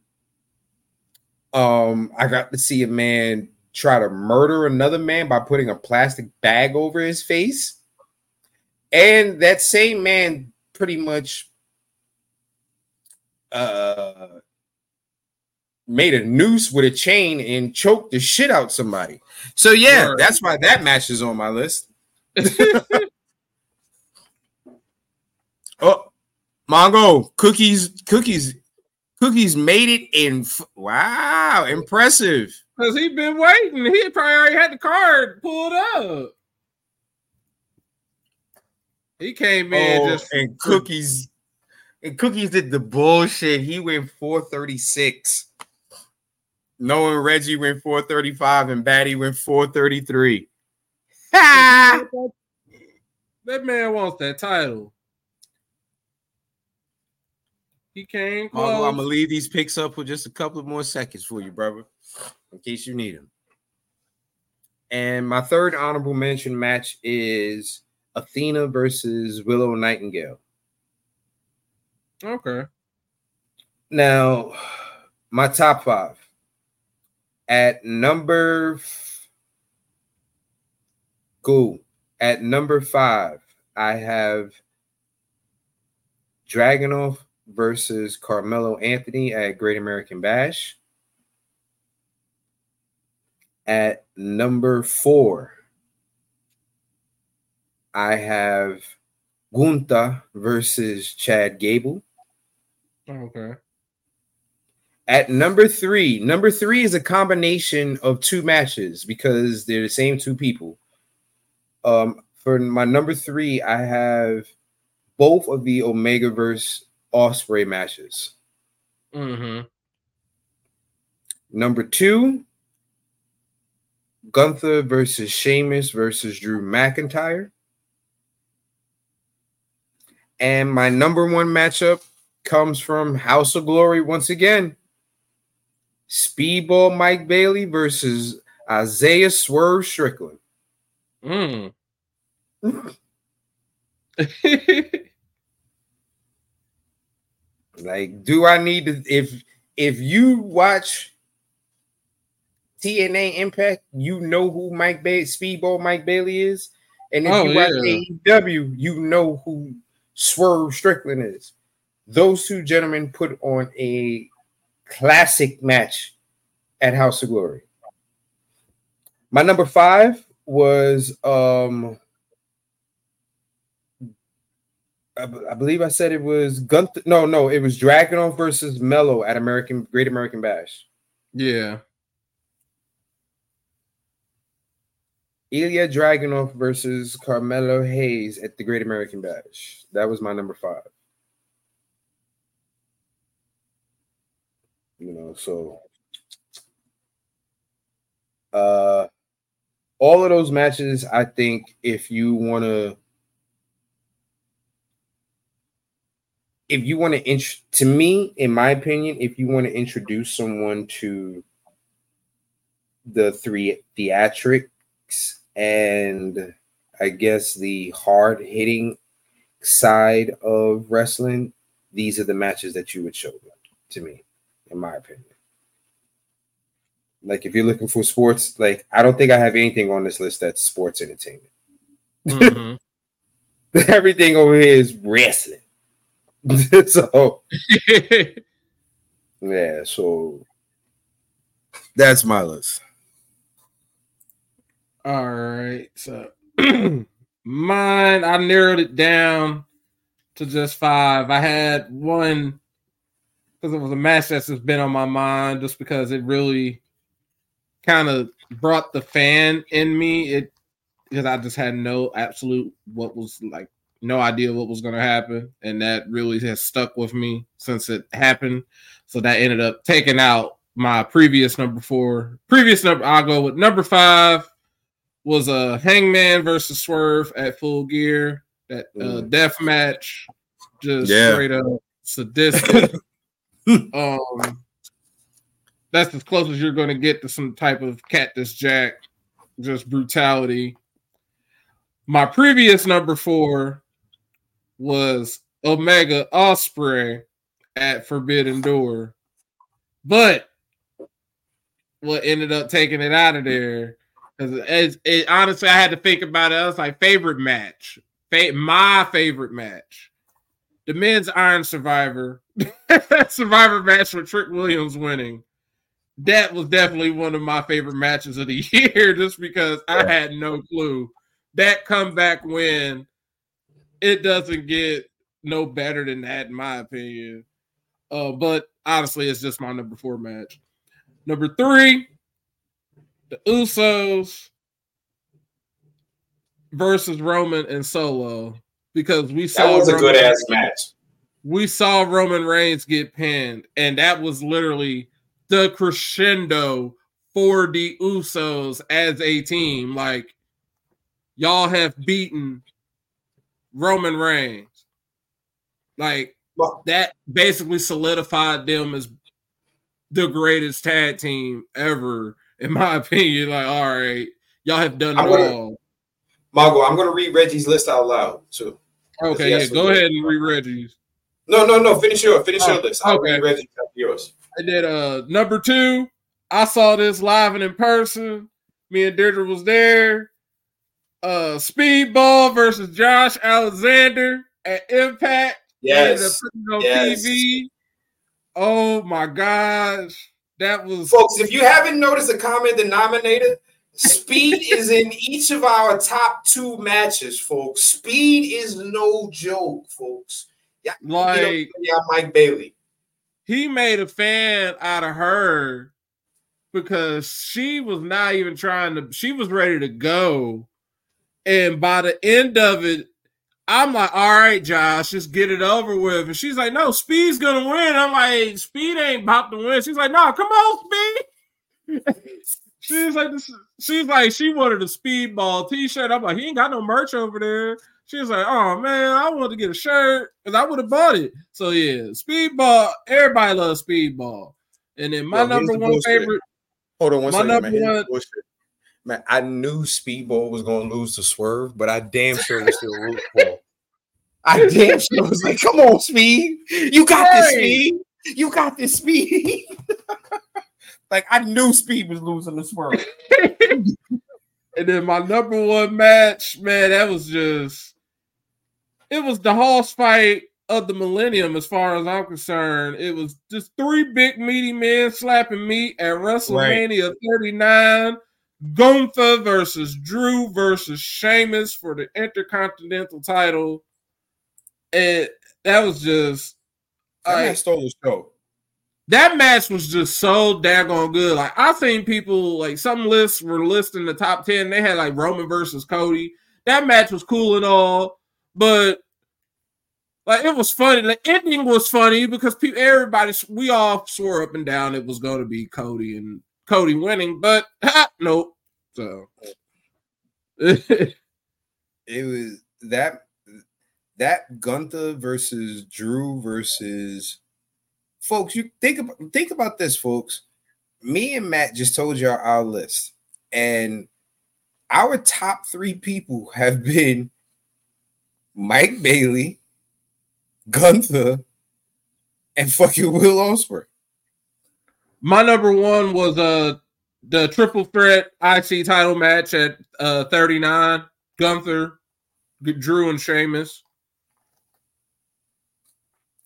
Um, I got to see a man try to murder another man by putting a plastic bag over his face. And that same man pretty much uh made a noose with a chain and choked the shit out somebody. So yeah, that's why that match is on my list. Oh, Mongo cookies, cookies, cookies made it in. Wow, impressive. Because he been waiting. He probably already had the card pulled up. He came in Oh, just and cookies, and cookies did the bullshit. He went four thirty six. Noah and Reggie went four thirty five, and Batty went four thirty three. that man wants that title. He came close. I'm gonna leave these picks up for just a couple of more seconds for you, brother, in case you need them. And my third honorable mention match is Athena versus Willow Nightingale. okay. Now, my top five. At number f- cool. At number five, I have Dragunov versus Carmelo Anthony at Great American Bash. At number four, I have Gunther versus Chad Gable. Okay. At number three, number three is a combination of two matches because they're the same two people. Um, for my number three, I have both of the Omega verse Ospreay matches. Mm-hmm. Number two, Gunther versus Sheamus versus Drew McIntyre. And my number one matchup comes from House of Glory once again. Speedball Mike Bailey versus Isaiah Swerve Strickland. Mm. Like, do I need to if if you watch TNA Impact, you know who Mike Bailey, Speedball Mike Bailey is, and if Oh, you watch yeah. AEW, you know who Swerve Strickland is. Those two gentlemen put on a classic match at House of Glory. My number five was um I, b- I believe I said it was Gunther. No, no, it was Dragunov versus Mello at American Great American Bash. yeah. Ilya Dragunov versus Carmelo Hayes at the Great American Bash. That was my number five. You know, so uh all of those matches, I think if you want if you want to int- to me in my opinion if you want to introduce someone to the three theatrics and i guess the hard hitting side of wrestling these are the matches that you would show them to me in my opinion. Like if you're looking for sports like i don't think i have anything on this list that's sports entertainment. Mm-hmm. everything over here is wrestling so yeah, so that's my list. All right, so mine I narrowed it down to just five. I had one because it was a match that's just been on my mind just because it really kind of brought the fan in me. It because I just had no absolute what was like no idea what was going to happen, and that really has stuck with me since it happened. So that ended up taking out my previous number four. Previous number, I'll go with number five was a Hangman versus Swerve at Full Gear. That uh, mm. death match, just yeah. straight up sadistic. um, that's as close as you're going to get to some type of Cactus Jack, just brutality. My previous number four was Omega Ospreay at Forbidden Door. But what ended up taking it out of there because it, honestly, I had to think about it. I was like, favorite match, Fa- my favorite match, the men's Iron Survivor, Survivor match with Trick Williams winning. That was definitely one of my favorite matches of the year, just because I had no clue that comeback win it doesn't get no better than that, in my opinion. Uh, but honestly, it's just my number four match. Number three, the Usos versus Roman and Solo because we saw that was a good ass match. We saw Roman Reigns get pinned, and that was literally the crescendo for the Usos as a team. Like y'all have beaten Roman Reigns. Like that basically solidified them as the greatest tag team ever, in my opinion. Like, all right, y'all have done it gonna, all. Margo, I'm gonna read Reggie's list out loud too. Okay, yeah, go ahead and read Reggie's. No, no, no. Finish your finish oh, your list. I'll okay. read Reggie's yours. I did uh number two. I saw this live and in person. Me and Deirdre was there uh Speedball versus Josh Alexander at Impact. Yes. On yes. TV. Oh my gosh. That was folks. If you haven't noticed a common denominator, speed is in each of our top two matches, folks. Speed is no joke, folks. Yeah, like yeah, Mike Bailey. He made a fan out of her because she was not even trying to, she was ready to go and by the end of it, I'm like, all right, Josh, just get it over with. And she's like, no, Speed's gonna win. I'm like, Speed ain't about to win. She's like, no, come on, Speed. she's like, this, she's like, she wanted a Speedball T-shirt. I'm like, he ain't got no merch over there. She's like, oh man, I wanted to get a shirt because I would have bought it. So yeah, Speedball. Everybody loves Speedball. And then my Yo, number one bullshit. favorite. Hold on one my second, number man. one man, I knew Speedball was going to lose to Swerve, but I damn sure was still rooting for. I damn sure was like, "Come on, Speed, you got this, Speed, you got this, Speed." like I knew Speed was losing to Swerve. and then my number one match, man, that was just it was the horse fight of the millennium, as far as I'm concerned. It was just three big meaty men slapping meat at WrestleMania right. 39. Gunther versus Drew versus Sheamus for the Intercontinental title. And that was just I stole the show. that match was just so daggone good. Like I've seen people like some lists were listing the top ten. They had like Roman versus Cody. That match was cool and all, but like it was funny. The ending was funny because people, everybody, we all swore up and down it was going to be Cody and Cody winning, but ha, nope. So it was that that Gunther versus Drew versus folks. You think about think about this, folks. Me and Matt just told you our list, and our top three people have been Mike Bailey, Gunther, and fucking Will Ospreay. My number one was uh the triple threat IC title match at uh 39. Gunther, Drew, and Sheamus.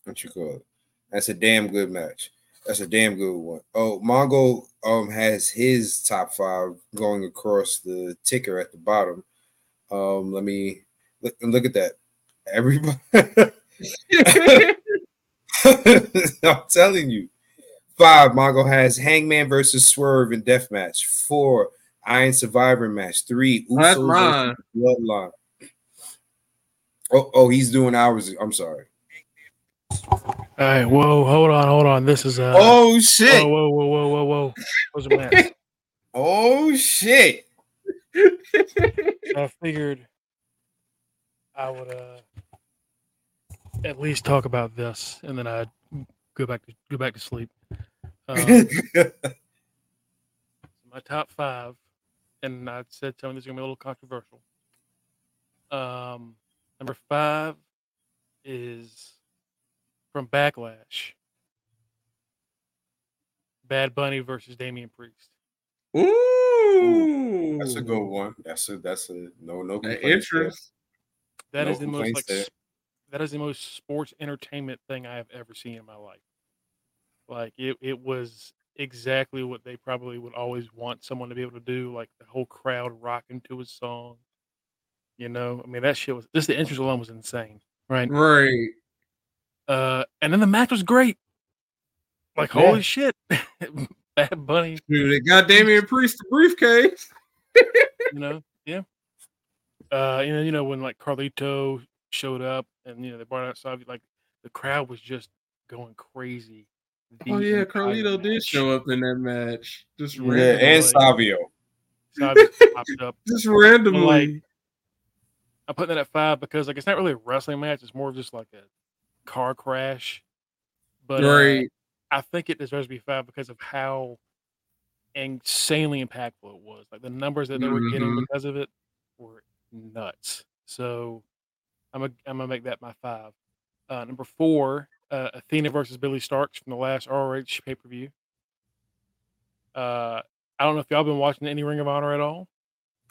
What you call it? That's a damn good match. That's a damn good one. Oh, Mongo um has his top five going across the ticker at the bottom. Um, let me look, look at that. Everybody, I'm telling you. Five, Mongo has Hangman versus Swerve in death match. Four, Iron Survivor match. Three, Usos Bloodline. Oh, oh, he's doing ours. I'm sorry. All right, whoa, hold on, hold on. This is uh oh shit. Whoa, whoa, whoa, whoa, whoa, whoa. oh shit. I figured I would uh at least talk about this and then I'd go back to go back to sleep. Um, my top five, and I said some of this is gonna be a little controversial. Um, number five is from Backlash. Bad Bunny versus Damian Priest. Ooh, that's a good one. That's a that's a no no interest. That no is the most like there. that is the most sports entertainment thing I have ever seen in my life. Like it, it was exactly what they probably would always want someone to be able to do. Like the whole crowd rocking to his song. You know, I mean that shit was just the entrance alone was insane, right? Right. Uh, and then the match was great. Like yeah. holy shit, Bad Bunny. Dude, they got Damian Priest the briefcase. you know, yeah. Uh, you know, you know when like Carlito showed up and you know they brought out outside, like the crowd was just going crazy Oh yeah, Carlito did show up in that match. Just yeah, randomly. and Savio. Savio popped up. Just randomly. like, I put that at five because like it's not really a wrestling match. It's more of just like a car crash. But right. uh, I think it deserves to be five because of how insanely impactful it was. Like the numbers that they were mm-hmm. getting because of it were nuts. So I'm a, I'm gonna make that my five. Uh, number four uh, Athena versus Billie Starkz from the last ROH pay per view. Uh, I don't know if y'all been watching any Ring of Honor at all.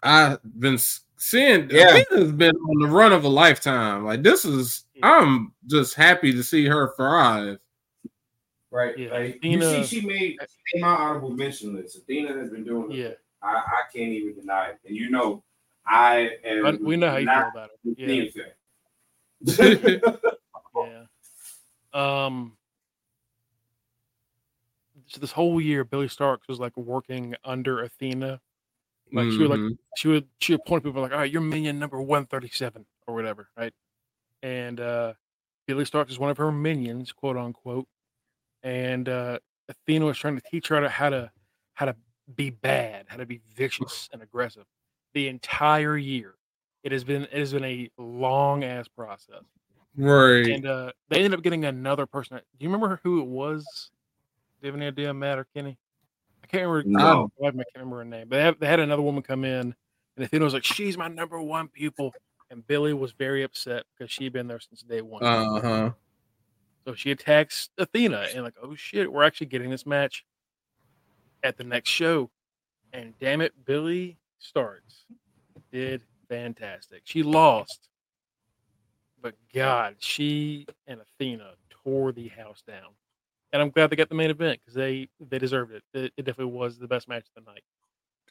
I've been seeing. Yeah, Athena's been on the run of a lifetime. Like this is, yeah. I'm just happy to see her thrive. Right. Yeah, like, Athena, you see, she made, she made my honorable mention list. Athena has been doing. Yeah. I, I can't even deny it, and you know, I am. we know how you feel about it. Yeah. yeah. Um, so this whole year, Billie Starkz was like working under Athena. Like mm-hmm. she would like mm-hmm. she would she would point people like, all right, you're minion number one thirty seven or whatever, right? And uh Billie Starkz is one of her minions, quote unquote. And uh Athena was trying to teach her how to how to be bad, how to be vicious and aggressive. The entire year, it has been it has been a long ass process. Right. And uh, they ended up getting another person. Do you remember who it was? Do you have any idea, Matt or Kenny? I can't remember. No. I can't remember her name. But they, have, they had another woman come in, and Athena was like, "She's my number one pupil," and Billie was very upset because she'd been there since day one. Uh huh. So she attacks Athena, and like, oh shit, we're actually getting this match at the next show. And damn it, Billie Starkz did fantastic. She lost but God, she and Athena tore the house down. And I'm glad they got the main event because they they deserved it. it. it. definitely was the best match of the night.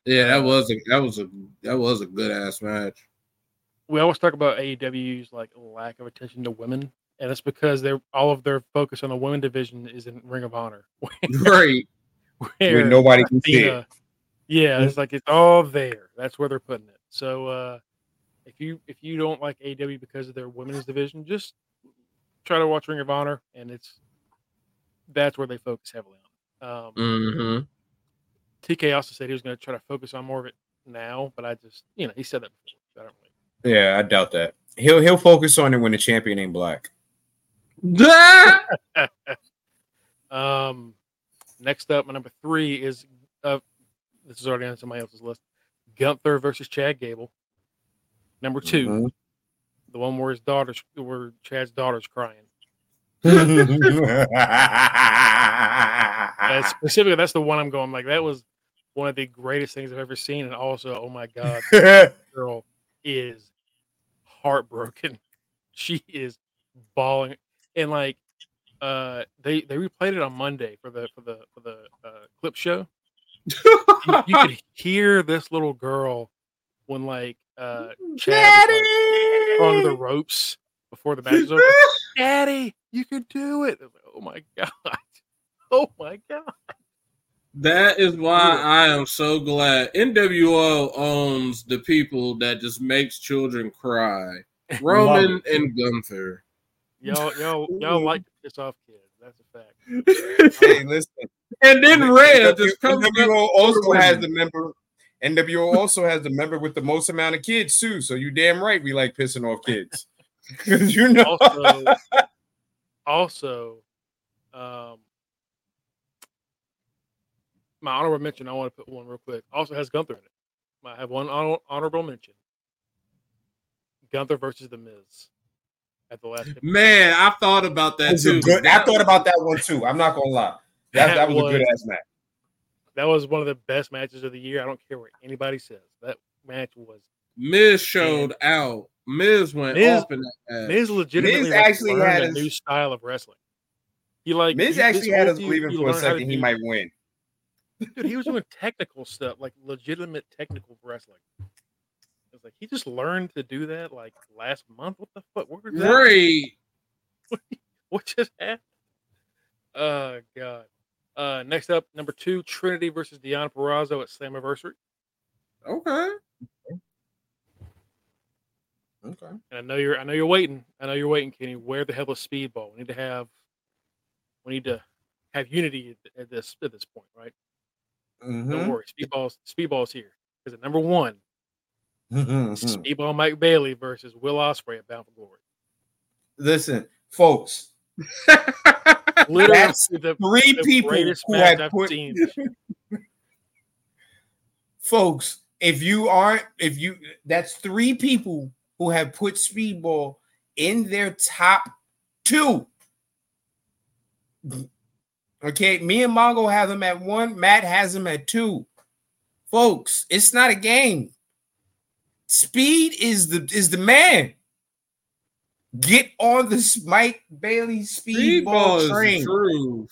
Yeah, that was a that was a that was a good ass match. We always talk about AEW's like lack of attention to women and it's because they're all of their focus on the women division is in Ring of Honor, right? Where nobody can see it. Yeah, it's like it's all there. That's where they're putting it. So uh if you if you don't like AW because of their women's division, just try to watch Ring of Honor, and it's that's where they focus heavily on. Um, mm-hmm. TK also said he was going to try to focus on more of it now, but I just you know he said that before. So I really... Yeah, I doubt that. He'll he'll focus on it when the champion ain't black. um, next up, my number three is uh, this is already on somebody else's list. Gunther versus Chad Gable. Number 2 mm-hmm. the one where his daughter's where Chad's daughter's crying. that's specifically, that's the one I'm going like that was one of the greatest things I've ever seen, and also, oh my god, girl is heartbroken. She is bawling, and like uh they they replayed it on Monday for the for the for the uh, clip show. you, you could hear this little girl when like uh Chad was, like, the ropes before the match is over. Daddy, you can do it. Like, oh my god. Oh my god. That is why I am so glad NWO owns the people that just makes children cry. Roman and Gunther. Y'all, y'all, y'all like to piss off kids. That's a fact. hey, listen. And then Red just comes. NWO also has the member NWO also has the member with the most amount of kids too. So you damn right we like pissing off kids. Because you know. Also, also um, my honorable mention. I want to put one real quick. Also has Gunther in it. I have one honorable mention. Gunther versus the Miz at the last. Man, I thought about that too. Good, I thought about that one too. I'm not gonna lie. That, that, that was, was, a good ass match that was one of the best matches of the year. I don't care what anybody says. That match was. Miz showed out. Miz went Miz, off in that match. Miz legitimately Miz actually had a new style of wrestling. He like Miz actually had us believing for a second he might win. Dude, he was doing technical stuff, like legitimate technical wrestling. It's like he just learned to do that like last month. What the fuck? Was Great. What, what just happened? Oh god. Uh, next up, number two, Trinity versus Deonna Purrazzo at Slammiversary. Okay. Okay. And I know you're I know you're waiting. I know you're waiting, Kenny. Where the hell is Speedball? We need to have we need to have unity at, at this at this point, right? Mm-hmm. Don't worry, Speedball's Speedball's here. Because at number one, mm-hmm. Speedball Mike Bailey versus Will Ospreay at Bound for Glory. Listen, folks. Literally, That's the, three the people who had put. Folks, if you aren't, if you, that's three people who have put Speedball in their top two. Okay, me and Mongo have them at one. Matt has them at two. Folks, it's not a game. Speed is the is the man. Get on the Mike Bailey speedball, speedball train. True.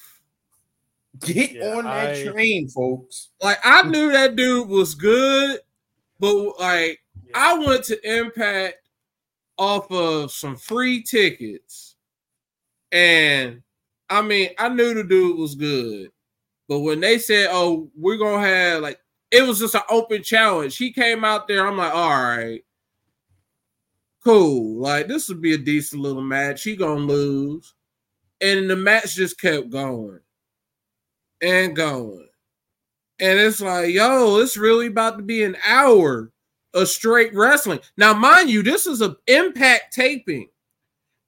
Get yeah, on that I, train, folks. Like I knew that dude was good, but like yeah. I went to Impact off of some free tickets, and I mean I knew the dude was good, but when they said, "Oh, we're gonna have like," it was just an open challenge. He came out there. I'm like, all right cool. Like this would be a decent little match. He gonna lose, and the match just kept going and going, and it's like, yo, it's really about to be an hour of straight wrestling. Now, mind you, this is an impact taping.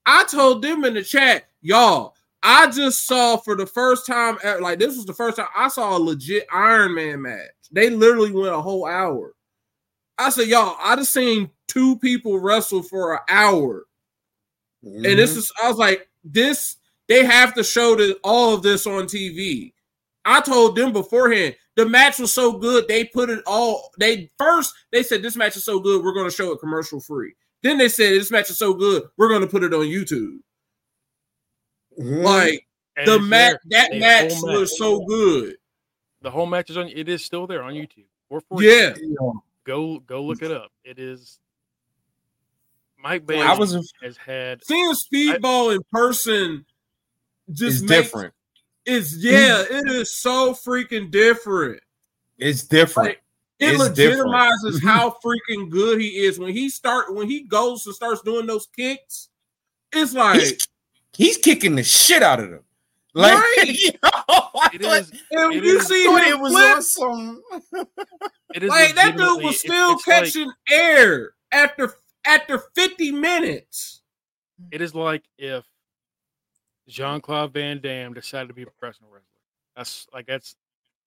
I told them in the chat, y'all. I just saw for the first time, like this was the first time I saw a legit Iron Man match. They literally went a whole hour. I said, y'all, I just seen two people wrestle for an hour. Mm-hmm. And this mm-hmm. is, I was like, this, they have to show the, all of this on TV. I told them beforehand, the match was so good, they put it all, they first, they said, this match is so good, we're going to show it commercial free. Then they said, this match is so good, we're going to put it on YouTube. Mm-hmm. Like, and the match, that match was so good. The whole match is on, it is still there on YouTube. yeah. Go, go look it up. It is Mike Bailey I was has had seeing Speedball in person just it's makes, different. It's yeah, it is so freaking different. It's different. Like, it It's different. legitimizes how freaking good he is when he start when he goes and starts doing those kicks. It's like He's, he's kicking the shit out of them. Like, Right. yo, I it and it you is- see thought him it was flip, awesome. it is like that dude was it's- still it's like- catching air after after 50 minutes. it is like if Jean Claude Van Damme decided to be a professional wrestler. That's like that's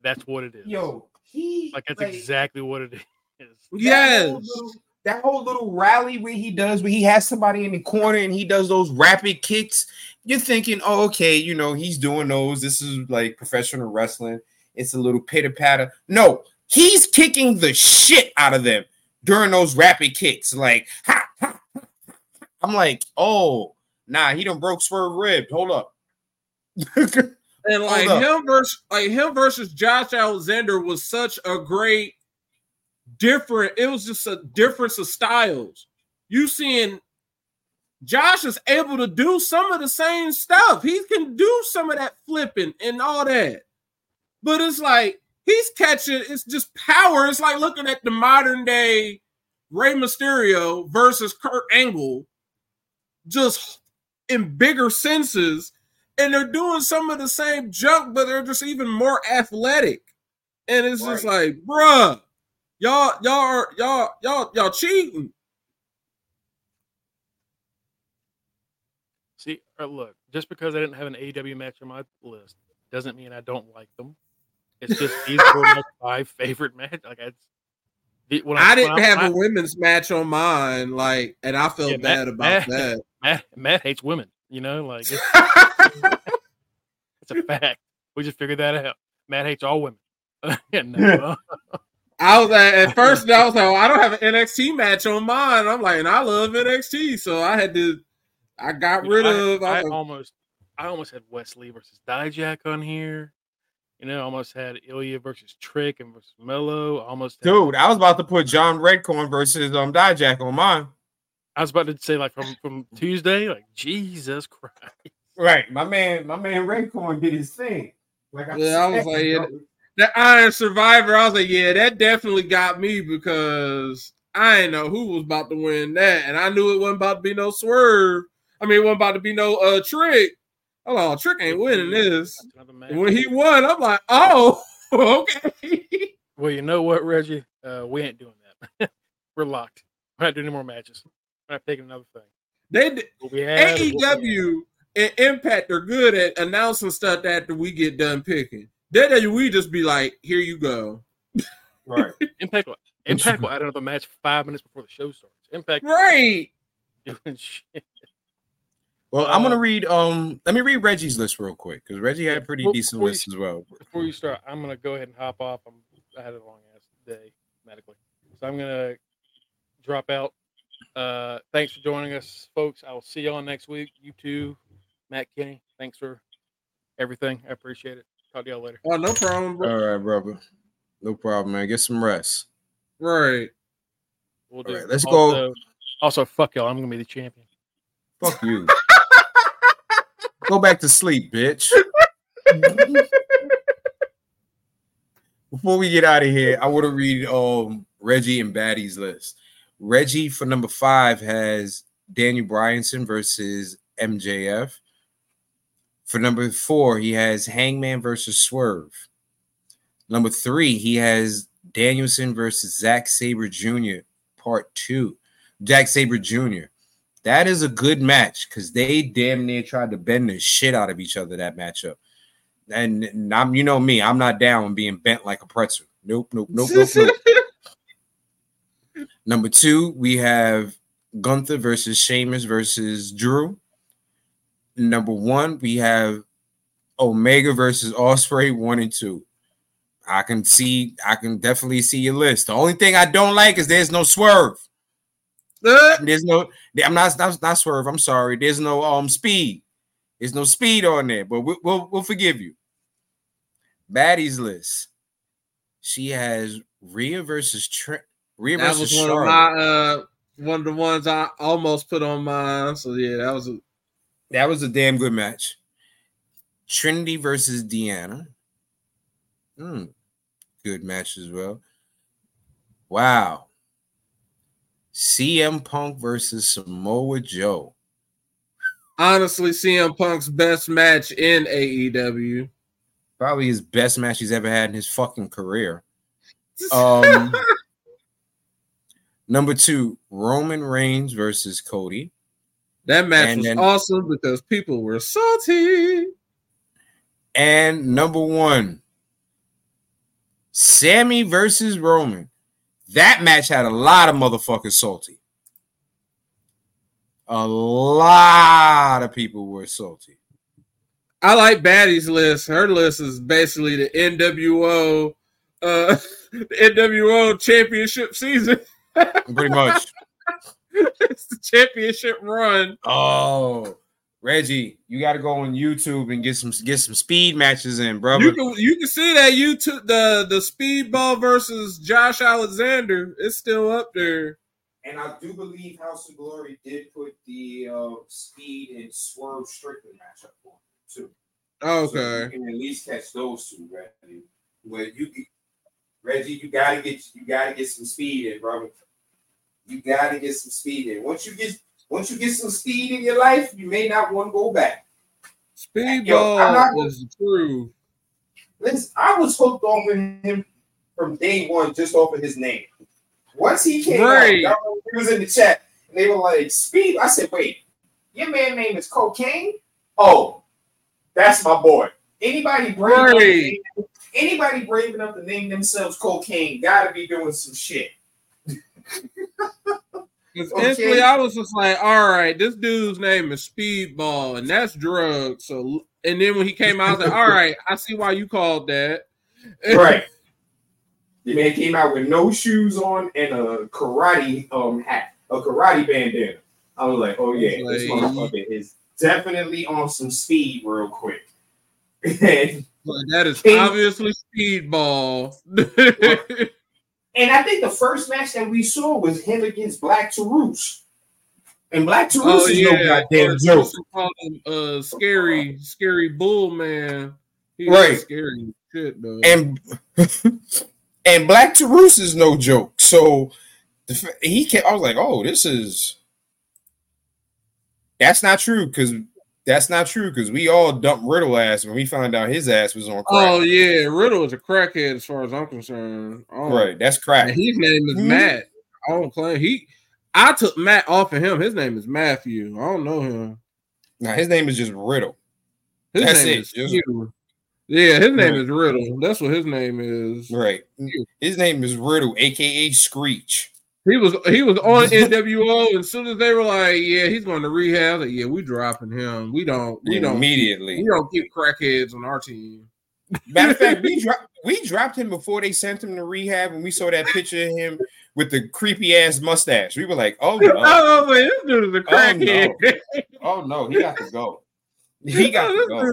that's what it is. Yo, he like that's exactly what it is. Yes. That little, that whole little rally where he does, where he has somebody in the corner and he does those rapid kicks. You're thinking, oh, okay, you know, he's doing those. This is like professional wrestling. It's a little pitter patter. No, he's kicking the shit out of them during those rapid kicks. Like, ha, ha, ha. I'm like, oh, nah, he done broke Swerve rib. Hold up. And like him versus like him versus Josh Alexander was such a great different. It was just a difference of styles. You seeing Josh is able to do some of the same stuff. He can do some of that flipping and all that. But it's like he's catching, it's just power. It's like looking at the modern day Rey Mysterio versus Kurt Angle, just in bigger senses and they're doing some of the same junk, but they're just even more athletic. And it's just like, bruh, y'all, y'all, are, y'all, y'all, y'all cheating. See, uh, look, just because I didn't have an AEW match on my list doesn't mean I don't like them. It's just these were my five favorite match. Like it's, the, when I didn't when have I- a women's match on mine, like, and I felt Yeah, bad Matt- about Matt- that. Matt, Matt hates women. You know, like it's, it's a fact. We just figured that out. Matt hates all women. yeah, no, I was like, at first, I was like, well, I don't have an NXT match on mine. I'm like, and I love NXT, so I had to, I got you know, rid I, of. I I was like, almost, I almost had Wes Lee versus Dijak on here. You know, almost had Ilya versus Trick and versus Mello. Almost, had, Dude, I was about to put John Redcorn versus um Dijak on mine. I was about to say like from from Tuesday. Like Jesus Christ. Right, my man, my man Redcorn did his thing. Like Yeah, I was said, like, yeah, bro. That Iron Survivor, I was like, yeah, that definitely got me because I didn't know who was about to win that, and I knew it wasn't about to be no swerve. I mean, it wasn't about to be no uh trick. Oh, trick ain't winning this. That's another match. And when he won, I'm like, oh, okay. Well, you know what, Reggie? Uh, we ain't doing that. We're locked. We're not doing any more matches. We're not picking another thing. they did- we have, is what we have. AEW and Impact are good at announcing stuff after we get done picking. Then we just be like, here you go. right. Impact. Will, Impact will add another match five minutes before the show starts. Impact Right. doing shit. Well, I'm gonna Uh, read. Um, let me read Reggie's list real quick because Reggie had a pretty Well, decent before you- list as well. Before you start, I'm gonna go ahead and hop off. I'm I had a long ass day medically, so I'm gonna drop out. Uh, thanks for joining us, folks. I will see y'all next week. You too, Matt Kenny. Thanks for everything. I appreciate it. Talk to y'all later. Oh, no problem, bro. All right, brother. No problem, man. Get some rest. Right. We'll All do. right, let's go. also, Also, fuck y'all. I'm gonna be the champion. Fuck you. Go back to sleep, bitch. Before we get out of here, I want to read um Reggie and Baddie's list. Reggie for number five has Daniel Bryanson versus MJF. For number four, he has Hangman versus Swerve. Number three, he has Danielson versus Zack Sabre Jr. Part two. Zack Sabre Jr. That is a good match because they damn near tried to bend the shit out of each other that matchup. And, and I'm, you know me, I'm not down with being bent like a pretzel. Nope, nope, nope, nope, nope. Number two, we have Gunther versus Sheamus versus Drew. Number one, we have Omega versus Ospreay one and two. I can see, I can definitely see your list. The only thing I don't like is there's no swerve. Uh, There's no, I'm not, not, not swerve. I'm sorry. There's no um speed. There's no speed on there, but we, we'll we'll forgive you. Baddie's list. She has Rhea versus Trent. Rhea that versus was one of my uh one of the ones I almost put on mine. So yeah, that was a that was a damn good match. Trinity versus Deonna. Hmm. Good match as well. Wow. CM Punk versus Samoa Joe. Honestly, CM Punk's best match in AEW. Probably his best match he's ever had in his fucking career. Um, number two, Roman Reigns versus Cody. That match and was then, awesome because people were salty. And number one, Sami versus Roman. That match had a lot of motherfuckers salty. A lot of people were salty. I like Baddie's list. Her list is basically the NWO, uh, the NWO championship season. Pretty much. it's the championship run. Oh, Reggie, you got to go on YouTube and get some get some speed matches in, brother. You can you can see that YouTube the the speedball versus Josh Alexander is still up there. And I do believe House of Glory did put the uh, speed and swerve Strickland match up for too. Okay. So you can at least catch those two, Reggie. Where you Reggie, you gotta get you gotta get some speed in, brother. You gotta get some speed in. Once you get once you get some speed in your life, you may not want to go back. Speedball was true. Listen, I was hooked off of him from day one, just off of his name. Once he came right. out, he was in the chat, and they were like, "Speed." I said, "Wait, your man name is Cocaine? Oh, that's my boy. Anybody brave? Right. Enough, anybody brave enough to name themselves Cocaine got to be doing some shit." Instantly, I was just like, all right, this dude's name is Speedball, and that's drugs. So, and then when he came out, I was like, all right, I see why you called that. right. The man came out with no shoes on and a karate um hat, a karate bandana. I was like, oh yeah, like, this motherfucker is definitely on some speed real quick. and that is obviously Speedball. And I think the first match that we saw was him against Black Taurus. And Black Taurus oh, is yeah. no goddamn joke. Call him uh, scary, scary bull man. He right, scary shit though. And and Black Taurus is no joke. So the, he can. I was like, oh, this is. That's not true because that's not true because we all dumped Riddle ass when we found out his ass was on crack. Oh yeah, Riddle is a crackhead as far as I'm concerned. Oh. Right, that's crack. And his name is mm-hmm. Matt. I don't claim he. I took Matt off of him. His name is Matthew. I don't know him. Now his name is just Riddle. His that's name it. Is just... Yeah, his name right. is Riddle. That's what his name is. Right. His name is Riddle, aka Screech. He was he was on NWO, and as soon as they were like, "Yeah, he's going to rehab," like, yeah, we dropping him. We don't. We don't immediately. We don't keep crackheads on our team. Matter of fact, we dropped we dropped him before they sent him to rehab, and we saw that picture of him with the creepy ass mustache. We were like, "Oh no, oh, man, this dude is a crackhead." Oh no. oh no, he got to go. He got to go.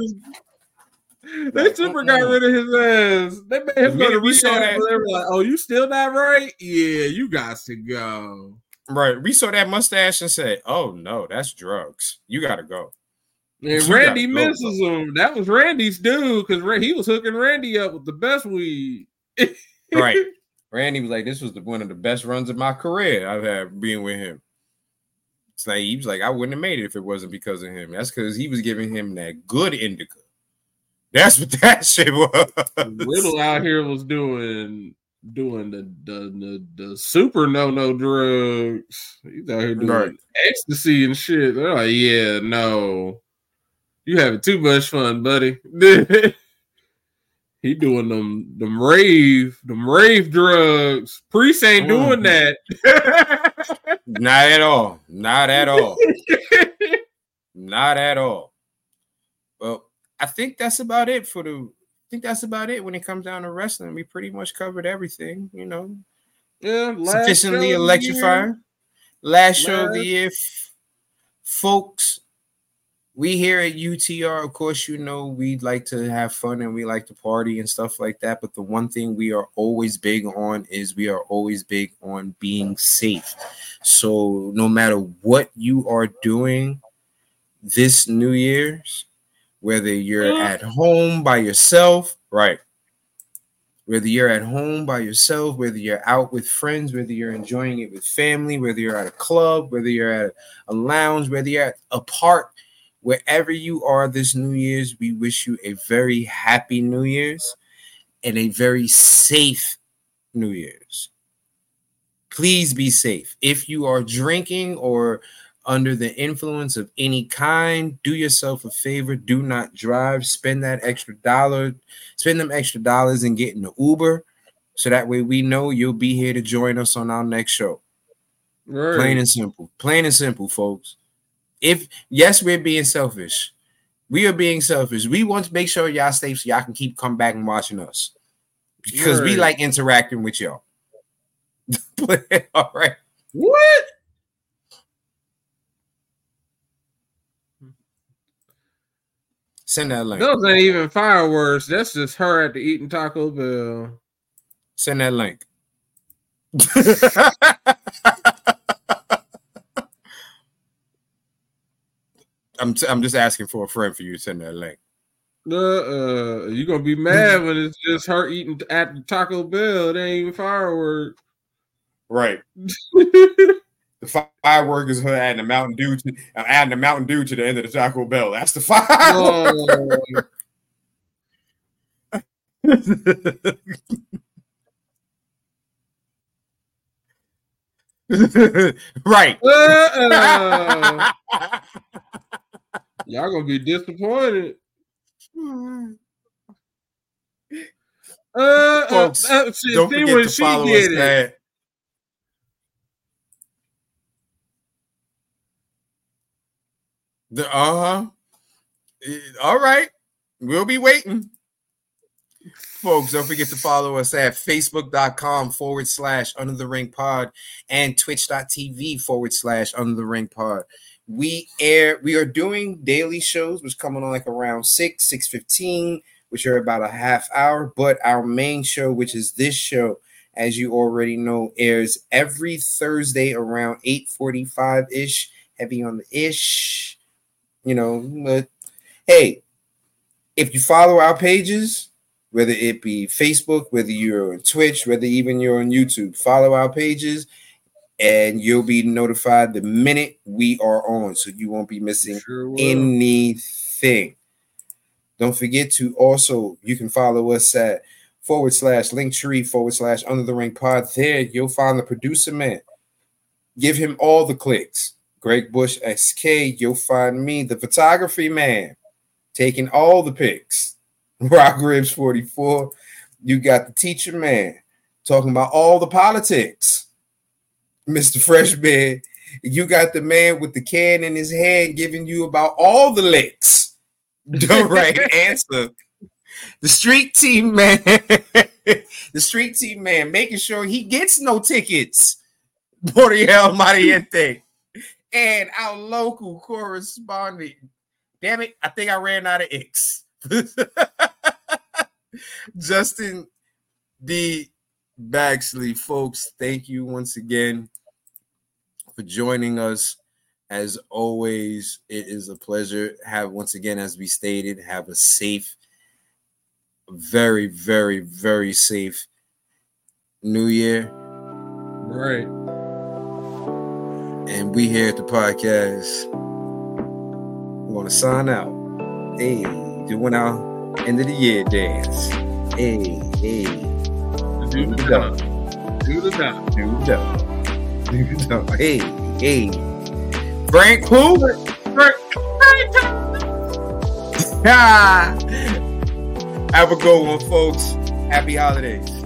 They super got rid of his ass. They made him go to rehab. They were like, "Oh, you still not right? Yeah, you got to go." Right. We saw that mustache and said, "Oh no, that's drugs. You got to go." And you Randy misses go. him. That was Randy's dude because he was hooking Randy up with the best weed. right. Randy was like, "This was the, one of the best runs of my career I've had being with him." It's like he was like, "I wouldn't have made it if it wasn't because of him." That's because he was giving him that good indica. That's what that shit was. Riddle out here was doing doing the the the, the super no no drugs. He's out here doing right. ecstasy and shit. They're like, yeah, no, you having too much fun, buddy. he doing them them rave them rave drugs. Priest ain't mm. doing that. Not at all. Not at all. Not at all. Well, I think that's about it for the. I think that's about it when it comes down to wrestling. We pretty much covered everything, you know. Yeah, sufficiently electrifying. Last show of the year, folks. we here at UTR, of course, you know, we like to have fun and we like to party and stuff like that. But the one thing we are always big on is we are always big on being safe. So no matter what you are doing this New Year's, whether you're at home by yourself, right? Whether you're at home by yourself, whether you're out with friends, whether you're enjoying it with family, whether you're at a club, whether you're at a lounge, whether you're at a park wherever you are this New Year's, we wish you a very happy New Year's and a very safe New Year's. Please be safe. If you are drinking or under the influence of any kind, do yourself a favor. Do not drive. Spend that extra dollar, spend them extra dollars and get in the Uber. So that way we know you'll be here to join us on our next show. Right. Plain and simple. Plain and simple, folks if yes, we're being selfish. We are being selfish. We want to make sure y'all stay so y'all can keep coming back and watching us because we like interacting with y'all. All right. What? Send that link. Those ain't even fireworks. That's just her at the eating Taco Bell. Send that link. I'm t- I'm just asking for a friend for you to send that link. Uh, uh, you gonna be mad when it's just her eating at the Taco Bell. It ain't even fireworks. Right. the firework is her adding a Mountain Dew to uh, adding a Mountain Dew to the end of the Taco Bell. That's the firework. Right. Y'all gonna be disappointed. Uh, uh, Folks, uh, see, don't see forget to she follow us at the uh huh. All right, we'll be waiting. Folks, don't forget to follow us at facebook.com forward slash under the ring pod and twitch.tv forward slash under the ring pod we air we are doing daily shows which come on like around 6 6 15 which are about a half hour but our main show which is this show as you already know airs every thursday around 8 45 ish heavy on the ish you know but hey if you follow our pages whether it be facebook whether you're on twitch whether even you're on youtube follow our pages and you'll be notified the minute we are on, so you won't be missing sure anything. Don't forget to also you can follow us at forward slash linktree forward slash under the ring pod. There you'll find the producer man. Give him all the clicks. Greg Bush XK. You'll find me, the photography man, taking all the pics. Rock Ribs 44. You got the teacher man talking about all the politics. Mr. Freshman. You got the man with the can in his hand giving you about all the licks. The right answer. The street team man. the street team man making sure he gets no tickets. Boriel Mariente. And our local correspondent. Damn it, I think I ran out of X. Justin D. Baxley, folks, thank you once again for joining us. As always, it is a pleasure. Have once again, as we stated, have a safe, very, very, very safe New Year. Right. And we here at the podcast. Want to sign out. Hey, doing our end of the year dance. Hey, hey. Do the done. Do the done. Do the done. hey, hey. Frank who? Frank. Frank. Have a good one, folks. Happy holidays.